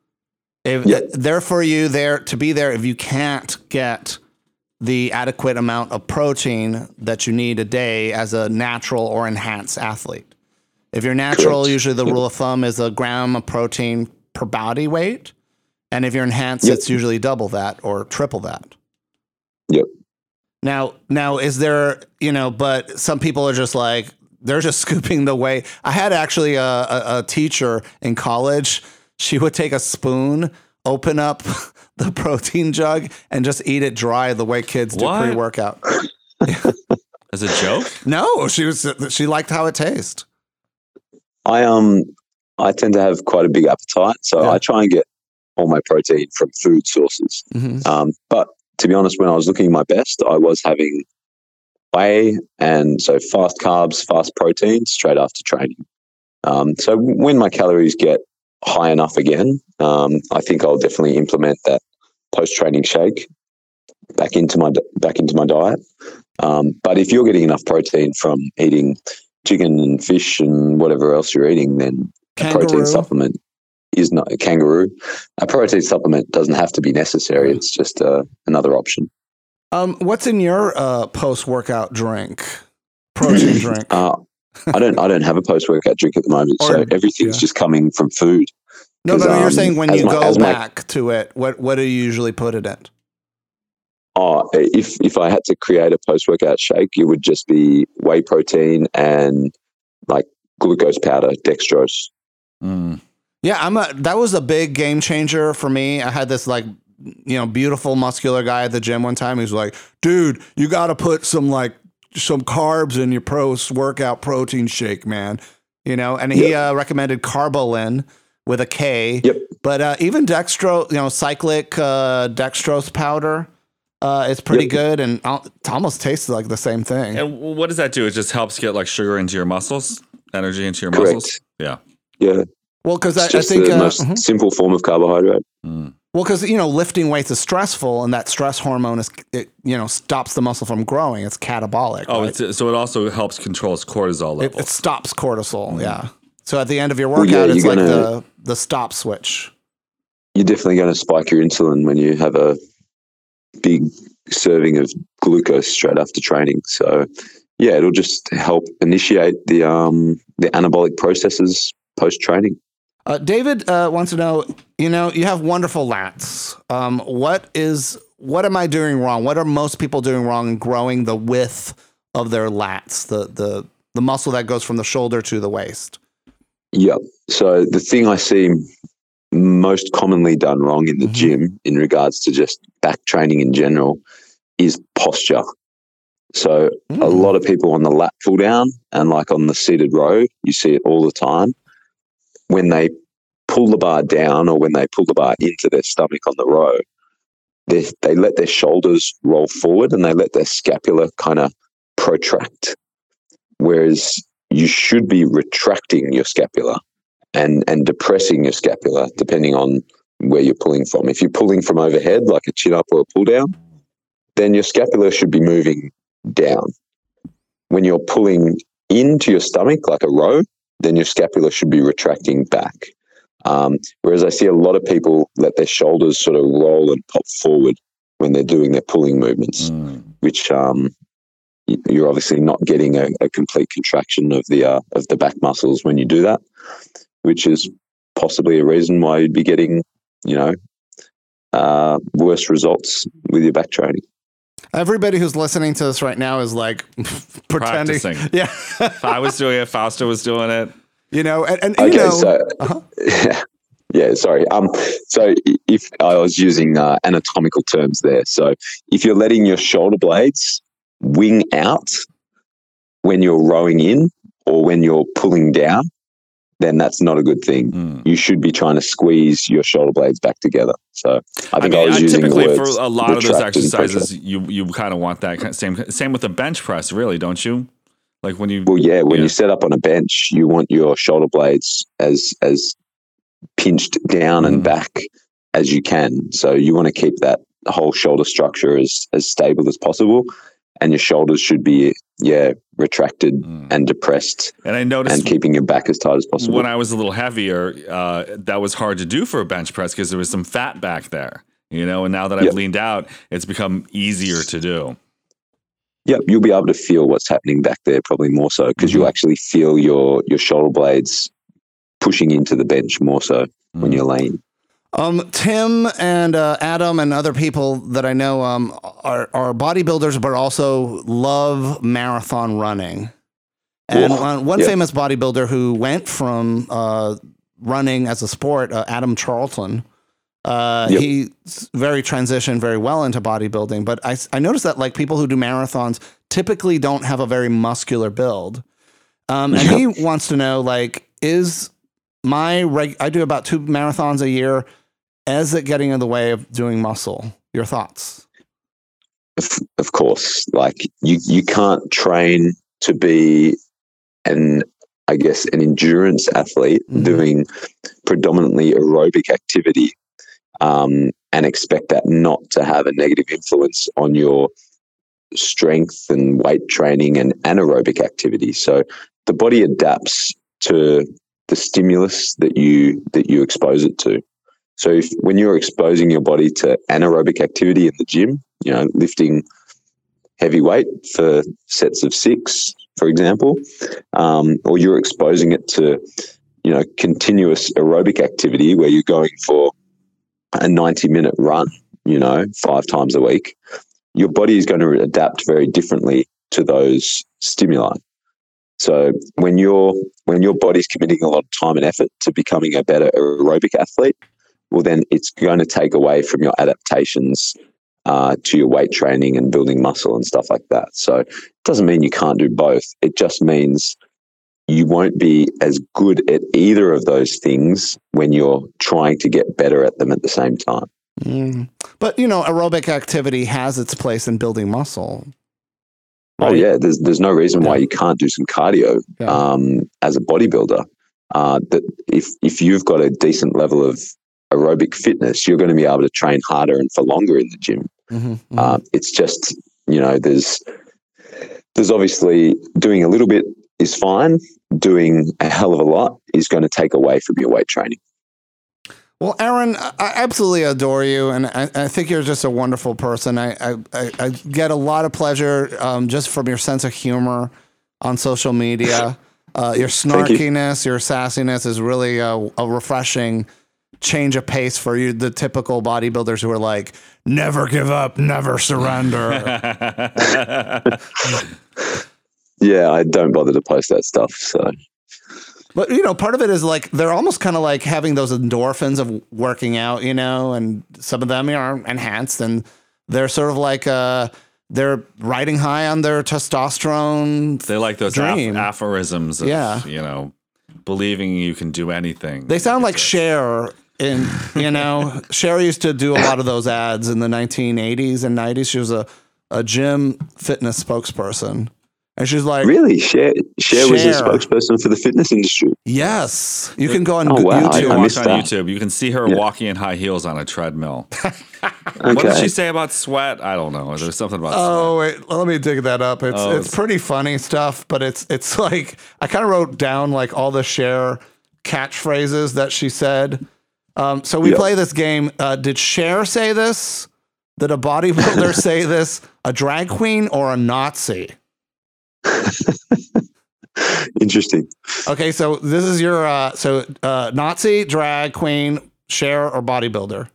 If they're for you there to be there, if you can't get the adequate amount of protein that you need a day as a natural or enhanced athlete. If you're natural, Correct. usually the rule of thumb is a gram of protein per body weight. And if you're enhanced, Yep. it's usually double that or triple that. Yep. Now, now is there, you know, but some people are just like, they're just scooping the whey. I had actually a, a, a teacher in college. She would take a spoon, open up the protein jug, and just eat it dry the way kids do pre workout. As a joke? No, she was, she liked how it tastes. I um I tend to have quite a big appetite, so I try and get all my protein from food sources. Mhm. Um, but to be honest, when I was looking my best, I was having whey and so fast carbs, fast protein straight after training. Um, so when my calories get high enough again, um, I think I'll definitely implement that post training shake back into my back into my diet. Um, but if you're getting enough protein from eating chicken and fish and whatever else you're eating, then a protein supplement is not a kangaroo. A protein supplement doesn't have to be necessary. It's just uh, another option. Um, what's in your uh, post workout drink? Protein drink. Uh, I don't. I don't have a post workout drink at the moment, so everything's yeah. just coming from food. No, but you're um, saying when you my- go as my- back to it, what what do you usually put it in? Oh, if if I had to create a post workout shake, it would just be whey protein and like glucose powder, dextrose. Yeah, I'm a. That was a big game changer for me. I had this like, you know, beautiful muscular guy at the gym one time. He was like, "Dude, you got to put some like some carbs in your post workout protein shake, man." You know, and he uh, recommended Karbolyn with a K. Yep. But uh, even dextro, you know, cyclic uh, dextrose powder, uh, is pretty Yep. good, and it almost tastes like the same thing. And what does that do? It just helps get like sugar into your muscles, energy into your Correct. muscles. Yeah. Yeah. Well, because I, I think the uh, most mhm. simple form of carbohydrate. Well, because you know, lifting weights is stressful, and that stress hormone is it you know stops the muscle from growing. It's catabolic. Oh, right? it's, so it also helps controls cortisol it, levels. it stops cortisol. Yeah. So at the end of your Well, yeah, workout, it's you're like gonna- the the stop switch. You're definitely going to spike your insulin when you have a big serving of glucose straight after training. So, yeah, it'll just help initiate the um the anabolic processes post training. Uh, David uh, wants to know. You know, you have wonderful lats. Um, what is what am I doing wrong? What are most people doing wrong in growing the width of their lats, the the the muscle that goes from the shoulder to the waist? Yeah. So the thing I see most commonly done wrong in the Mm-hmm. gym in regards to just back training in general is posture. So a Mm. lot of people on the lat pull down and like on the seated row, you see it all the time. When they pull the bar down or when they pull the bar into their stomach on the row, they, they let their shoulders roll forward and they let their scapula kind of protract. Whereas you should be retracting your scapula and and depressing your scapula depending on where you're pulling from. If you're pulling from overhead, like a chin up or a pull down, then your scapula should be moving down. When you're pulling into your stomach like a row, then your scapula should be retracting back. Um, whereas I see a lot of people let their shoulders sort of roll and pop forward when they're doing their pulling movements, which um, you're obviously not getting a, a complete contraction of the uh, of the back muscles when you do that, which is possibly a reason why you'd be getting, you know, uh, worse results with your back training. Everybody who's listening to this right now is like pretending. Practicing. Yeah. If I was doing it, Fausto was doing it. You know, and, and Okay, you know, so uh-huh. yeah, sorry. Um, so if I was using uh, anatomical terms there, so if you're letting your shoulder blades wing out when you're rowing in or when you're pulling down, then that's not a good thing. Mm. You should be trying to squeeze your shoulder blades back together. So I I think mean, I, was I using the typically for a lot of those exercises, you you kind of want that kind same same with the bench press, really, don't you? Like when you Well, yeah, when Yeah. you set up on a bench, you want your shoulder blades as as pinched down and Mhm. back as you can. So you want to keep that whole shoulder structure as as stable as possible, and your shoulders should be yeah retracted Mm. and depressed, and I noticed and keeping your back as tight as possible. when I was a little heavier, uh, that was hard to do for a bench press because there was some fat back there, you know. And now that I've Yep. leaned out, it's become easier to do. Yep, you'll be able to feel what's happening back there probably more so because you'll actually feel your your shoulder blades pushing into the bench more so when Mm. you're laying. Um, Tim and uh, Adam and other people that I know um, are, are bodybuilders, but also love marathon running. And one, Yeah. famous bodybuilder who went from uh, running as a sport, uh, Adam Charlton, uh, Yep. he's very transitioned very well into bodybuilding. But I, I noticed that like people who do marathons typically don't have a very muscular build. Um, and he wants to know like, is my reg- I do about two marathons a year. Is it getting in the way of doing muscle? Your thoughts? of, of course like you you can't train to be an i guess an endurance athlete Mhm. doing predominantly aerobic activity um, and expect that not to have a negative influence on your strength and weight training and anaerobic activity so the body adapts to the stimulus that you that you expose it to so if, when you're exposing your body to anaerobic activity in the gym you know, lifting heavy weight for sets of six, for example, um, or you're exposing it to, you know, continuous aerobic activity where you're going for a 90 minute run, you know, five times a week, your body is going to adapt very differently to those stimuli. So when you're when your body's committing a lot of time and effort to becoming a better aerobic athlete, well then it's going to take away from your adaptations uh, to your weight training and building muscle and stuff like that. So it doesn't mean you can't do both. It just means you won't be as good at either of those things when you're trying to get better at them at the same time. Mm. But you know, aerobic activity has its place in building muscle. Oh yeah, there's there's no reason why you can't do some cardio Yeah. um, as a bodybuilder. Uh, that if if you've got a decent level of aerobic fitness, you're going to be able to train harder and for longer in the gym. Mhm, mhm. Uh, it's just you know there's there's obviously doing a little bit is fine. Doing a hell of a lot is going to take away from your weight training. Well, Aaron, I absolutely adore you, and I, I think you're just a wonderful person. I, I, I- get a lot of pleasure um, just from your sense of humor on social media. Uh, your Thank you. snarkiness, your sassiness is really a, a refreshing change of pace for you, the typical bodybuilders who are like, never give up, never surrender. Yeah, I don't bother to post that stuff. So But you know, part of it is like they're almost kind of like having those endorphins of working out, you know, and some of them are enhanced and they're sort of like uh they're riding high on their testosterone. They like those aph- Dream. aphorisms of, Yeah. you know, believing you can do anything. They sound like Cher in, you know, Cher used to do a lot of those ads in the 1980s and 90s. She was a a gym fitness spokesperson. And she's like, really, Cher, Cher was a spokesperson for the fitness industry. Yes. You can go on Oh, wow. I- YouTube. can I watch missed on that. YouTube. You can see her Yeah. walking in high heels on a treadmill. What did she say about sweat? I don't know. There's something about Oh wait, let me dig that up. It's Oh, it's it's- pretty funny stuff, but it's it's like I kind of wrote down like all the Cher catchphrases that she said. Um, so we Yeah. play this game. Uh, did Cher say this? Did a bodybuilder say this? A drag queen or a Nazi? Interesting. Okay, so this is your uh, so uh, Nazi, drag queen, Cher, or bodybuilder.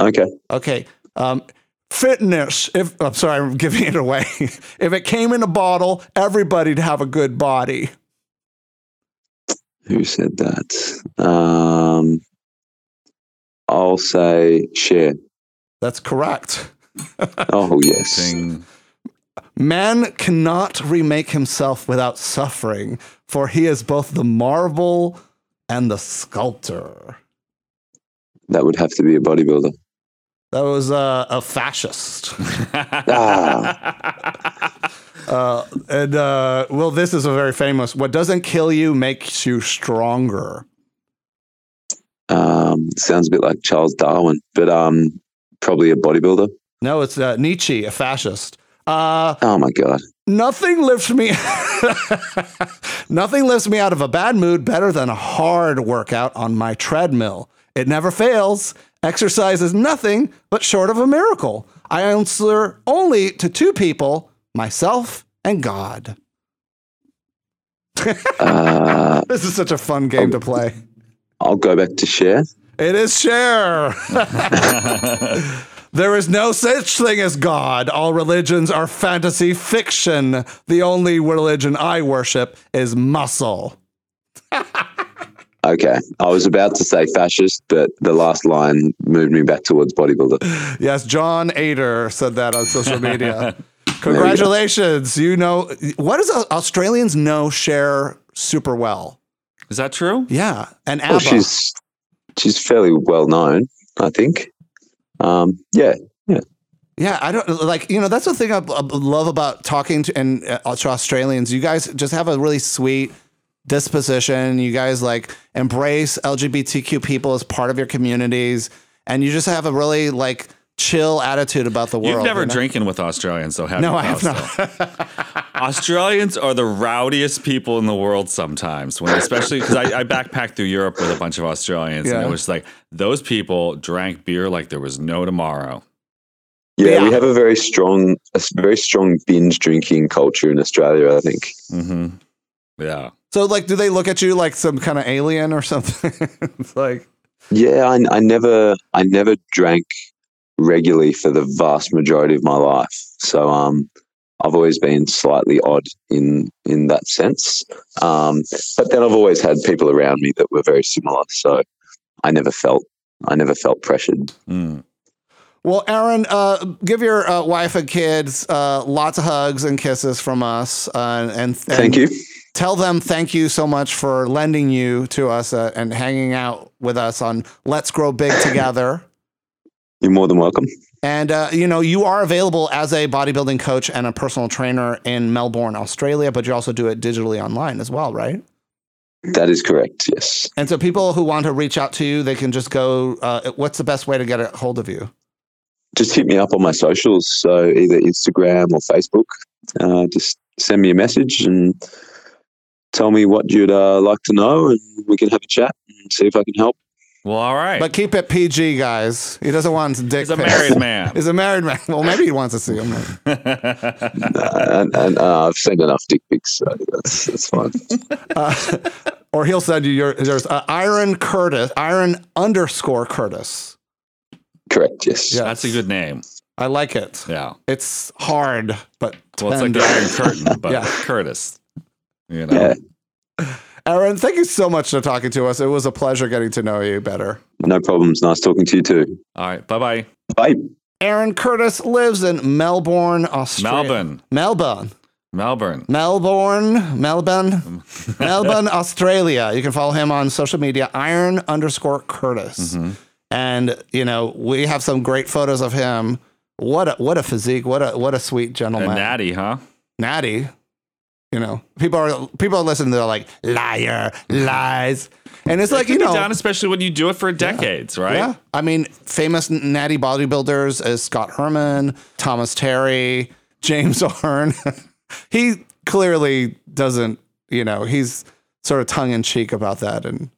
Okay. Okay. Um, fitness. If I'm sorry, I'm giving it away. if it came in a bottle, everybody'd have a good body. Who said that? Um, I'll say Cher. That's correct. Oh yes. Ding. Man cannot remake himself without suffering, for he is both the marvel and the sculptor. That would have to be a bodybuilder. That was uh, a fascist. Ah, Uh, and uh, well, this is a very famous. What doesn't kill you makes you stronger. Um, sounds a bit like Charles Darwin, but um, probably a bodybuilder. No, it's uh, Nietzsche, a fascist. Uh, Oh my god. nothing lifts me. nothing lifts me out of a bad mood better than a hard workout on my treadmill. It never fails. Exercise is nothing but short of a miracle. I answer only to two people: myself and God. Uh, This is such a fun game to play. I'll go back to Cher. It is Cher. there is no such thing as God. All religions are fantasy fiction. The only religion I worship is muscle. Okay, I was about to say fascist, but the last line moved me back towards bodybuilder. Yes, John Ader said that on social media. Congratulations. You know, what does Australians know Cher super well? Is that true? Yeah. And ABBA. Well, she's she's fairly well known, I think. Um, yeah, yeah. Yeah, I don't like you know that's the thing I, I love about talking to and uh, to Australians. You guys just have a really sweet disposition. You guys like embrace LGBTQ people as part of your communities, and you just have a really like chill attitude about the world. You've never you know? drinking with Australians, though, have No, you? I have Fausto? Australians are the rowdiest people in the world sometimes, when especially because I, I backpacked through Europe with a bunch of Australians, and it was like those people drank beer like there was no tomorrow. Yeah, we have a very strong, a s- very strong binge drinking culture in Australia. I think. Mm-hmm. Yeah. So like, do they look at you like some kind of alien or something? it's like Yeah, I, I never, I never drank regularly for the vast majority of my life. So, um, I've always been slightly odd in in that sense. Um, but then I've always had people around me that were very similar. So, I never felt, I never felt pressured. Mm. Well, Aaron, uh, give your uh, wife and kids uh, lots of hugs and kisses from us, uh, and, and Thank you. Tell them thank you so much for lending you to us uh, and hanging out with us on Let's Grow Big Together. You're more than welcome. And uh, you know, you are available as a bodybuilding coach and a personal trainer in Melbourne, Australia, but you also do it digitally online as well, right? That is correct. Yes. And so, people who want to reach out to you, they can just go. Uh, what's the best way to get a hold of you? Just hit me up on my socials. So either Instagram or Facebook. Uh, just send me a message and tell me what you'd uh, like to know, and we can have a chat and see if I can help. Well, all right. But keep it PG, guys. He doesn't want dick. He's a pics. married man. He's a married man. Well, maybe he wants to see him. and and uh, I've seen enough dick pics, so that's that's fine. Uh, or he'll send you your there's uh, Iron Curtis, Iron underscore Curtis. Correct. Yes. Yeah. That's a good name. I like it. Yeah. It's hard, but Well, it's like Iron Curtain, but Yeah. Curtis. You know. Yeah. Aaron, thank you so much for talking to us. It was a pleasure getting to know you better. No problems. Nice talking to you too. All right. Bye bye. Bye. Aaron Curtis lives in Melbourne, Australia. Melbourne. Melbourne. Melbourne. Melbourne, Melbourne, Melbourne, Australia. You can follow him on social media, Iron underscore Curtis. Mm-hmm. And you know, we have some great photos of him. What a what a physique! What a what a sweet And gentleman. Natty, huh? Natty. You know, people are people are listening. They're like liar, lies, and it's It like you know, done, especially when you do it for decades, right? yeah. I mean, famous natty bodybuilders is Scott Herman, Thomas Terry, James Arn. he clearly doesn't, you know, he's sort of tongue in cheek about that. And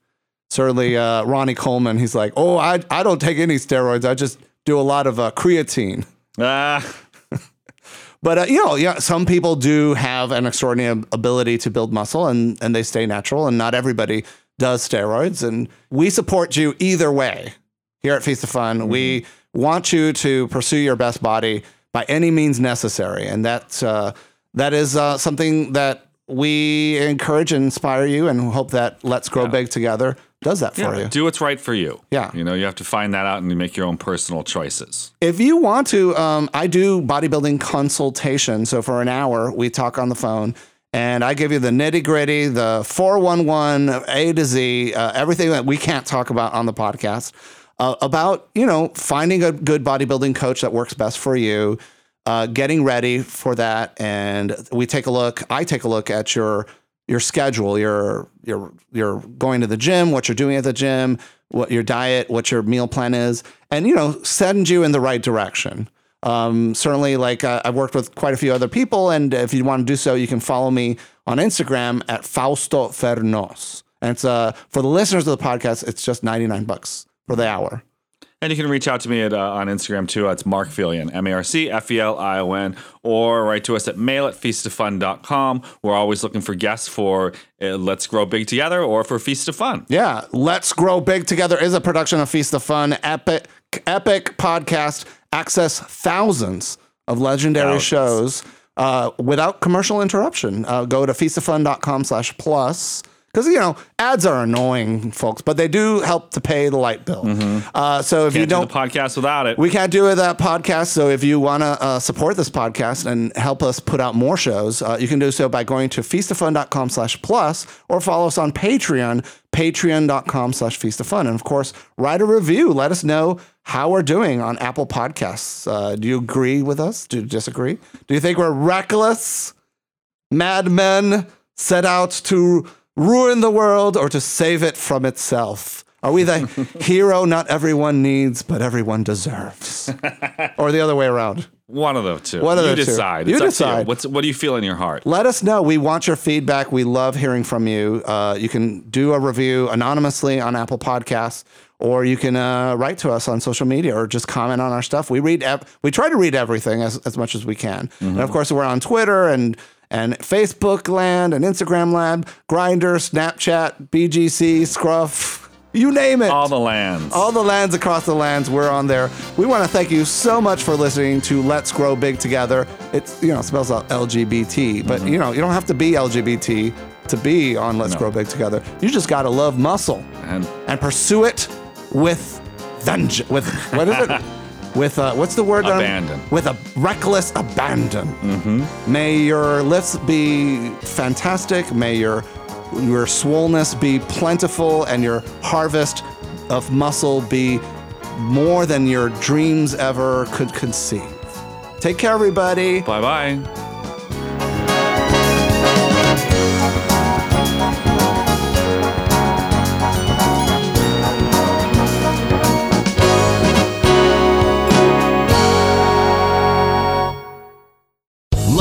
certainly uh, Ronnie Coleman, he's like, oh, I, I don't take any steroids. I just do a lot of uh, creatine. Ah, But uh, you know, yeah, some people do have an extraordinary ability to build muscle, and and they stay natural, and not everybody does steroids. And we support you either way. Here at Feast of Fun, we want you to pursue your best body by any means necessary, and that uh, that is uh, something that we encourage and inspire you, and hope that Let's Grow Big together does that for Yeah, you. do what's right for you. Yeah. You know, you have to find that out and you make your own personal choices. If you want to, um, I do bodybuilding consultation. So for an hour, we talk on the phone. And I give you the nitty gritty, the 411, A to Z, uh, everything that we can't talk about on the podcast uh, about, you know, finding a good bodybuilding coach that works best for you, uh, getting ready for that. And we take a look, I take a look at your your schedule, your your you're going to the gym, what you're doing at the gym, what your diet, what your meal plan is, and you know, send you in the right direction. Um, certainly, like uh, I've worked with quite a few other people, and if you want to do so, you can follow me on Instagram at Fausto Fernos. And it's uh, for the listeners of the podcast, it's just ninety nine bucks for the hour. And you can reach out to me at, uh, on Instagram too. It's Marc Felion, M A R C F E L I O N, or write to us at mail at feastoffun.com. We're always looking for guests for uh, Let's Grow Big Together or for Feast of Fun. Yeah, Let's Grow Big Together is a production of Feast of Fun, epic, epic podcast. Access thousands of legendary Thousands. shows uh, without commercial interruption. Uh, go to feastoffun.com slash plus. Because, you know, ads are annoying, folks, but they do help to pay the light bill. Uh, so if you Can't do don't the podcast without it. we can't do it that podcast. So if you want to uh, support this podcast and help us put out more shows, uh, you can do so by going to feastoffun.com slash plus or follow us on Patreon, patreon.com slash feastoffun. And of course, write a review. Let us know how we're doing on Apple Podcasts. Uh, do you agree with us? Do you disagree? Do you think we're reckless? madmen set out to ruin the world or to save it from itself? Are we the hero not everyone needs, but everyone deserves? or the other way around? One of the two. One of you the two. decide. You It's up to decide. What's what do you feel in your heart? Let us know. We want your feedback. We love hearing from you. Uh, you can do a review anonymously on Apple Podcasts, or you can uh, write to us on social media, or just comment on our stuff. We read. Ev- we try to read everything as, as much as we can. And of course, we're on Twitter and and Facebook land and Instagram land, Grindr, Snapchat, BGC, Scruff. You name it. All the lands. All the lands across the lands, we're on there. We want to thank you so much for listening to Let's Grow Big Together. It's, you know, it spells out LGBT, but, mm-hmm. you know, you don't have to be LGBT to be on Let's No. Grow Big Together. You just got to love muscle and and pursue it with vengeance. With, what is it? with, uh, what's the word? I'm- Abandon. With a reckless abandon. May your lifts be fantastic. May your your swollenness be plentiful, and your harvest of muscle be more than your dreams ever could conceive. Take care, everybody. Bye bye.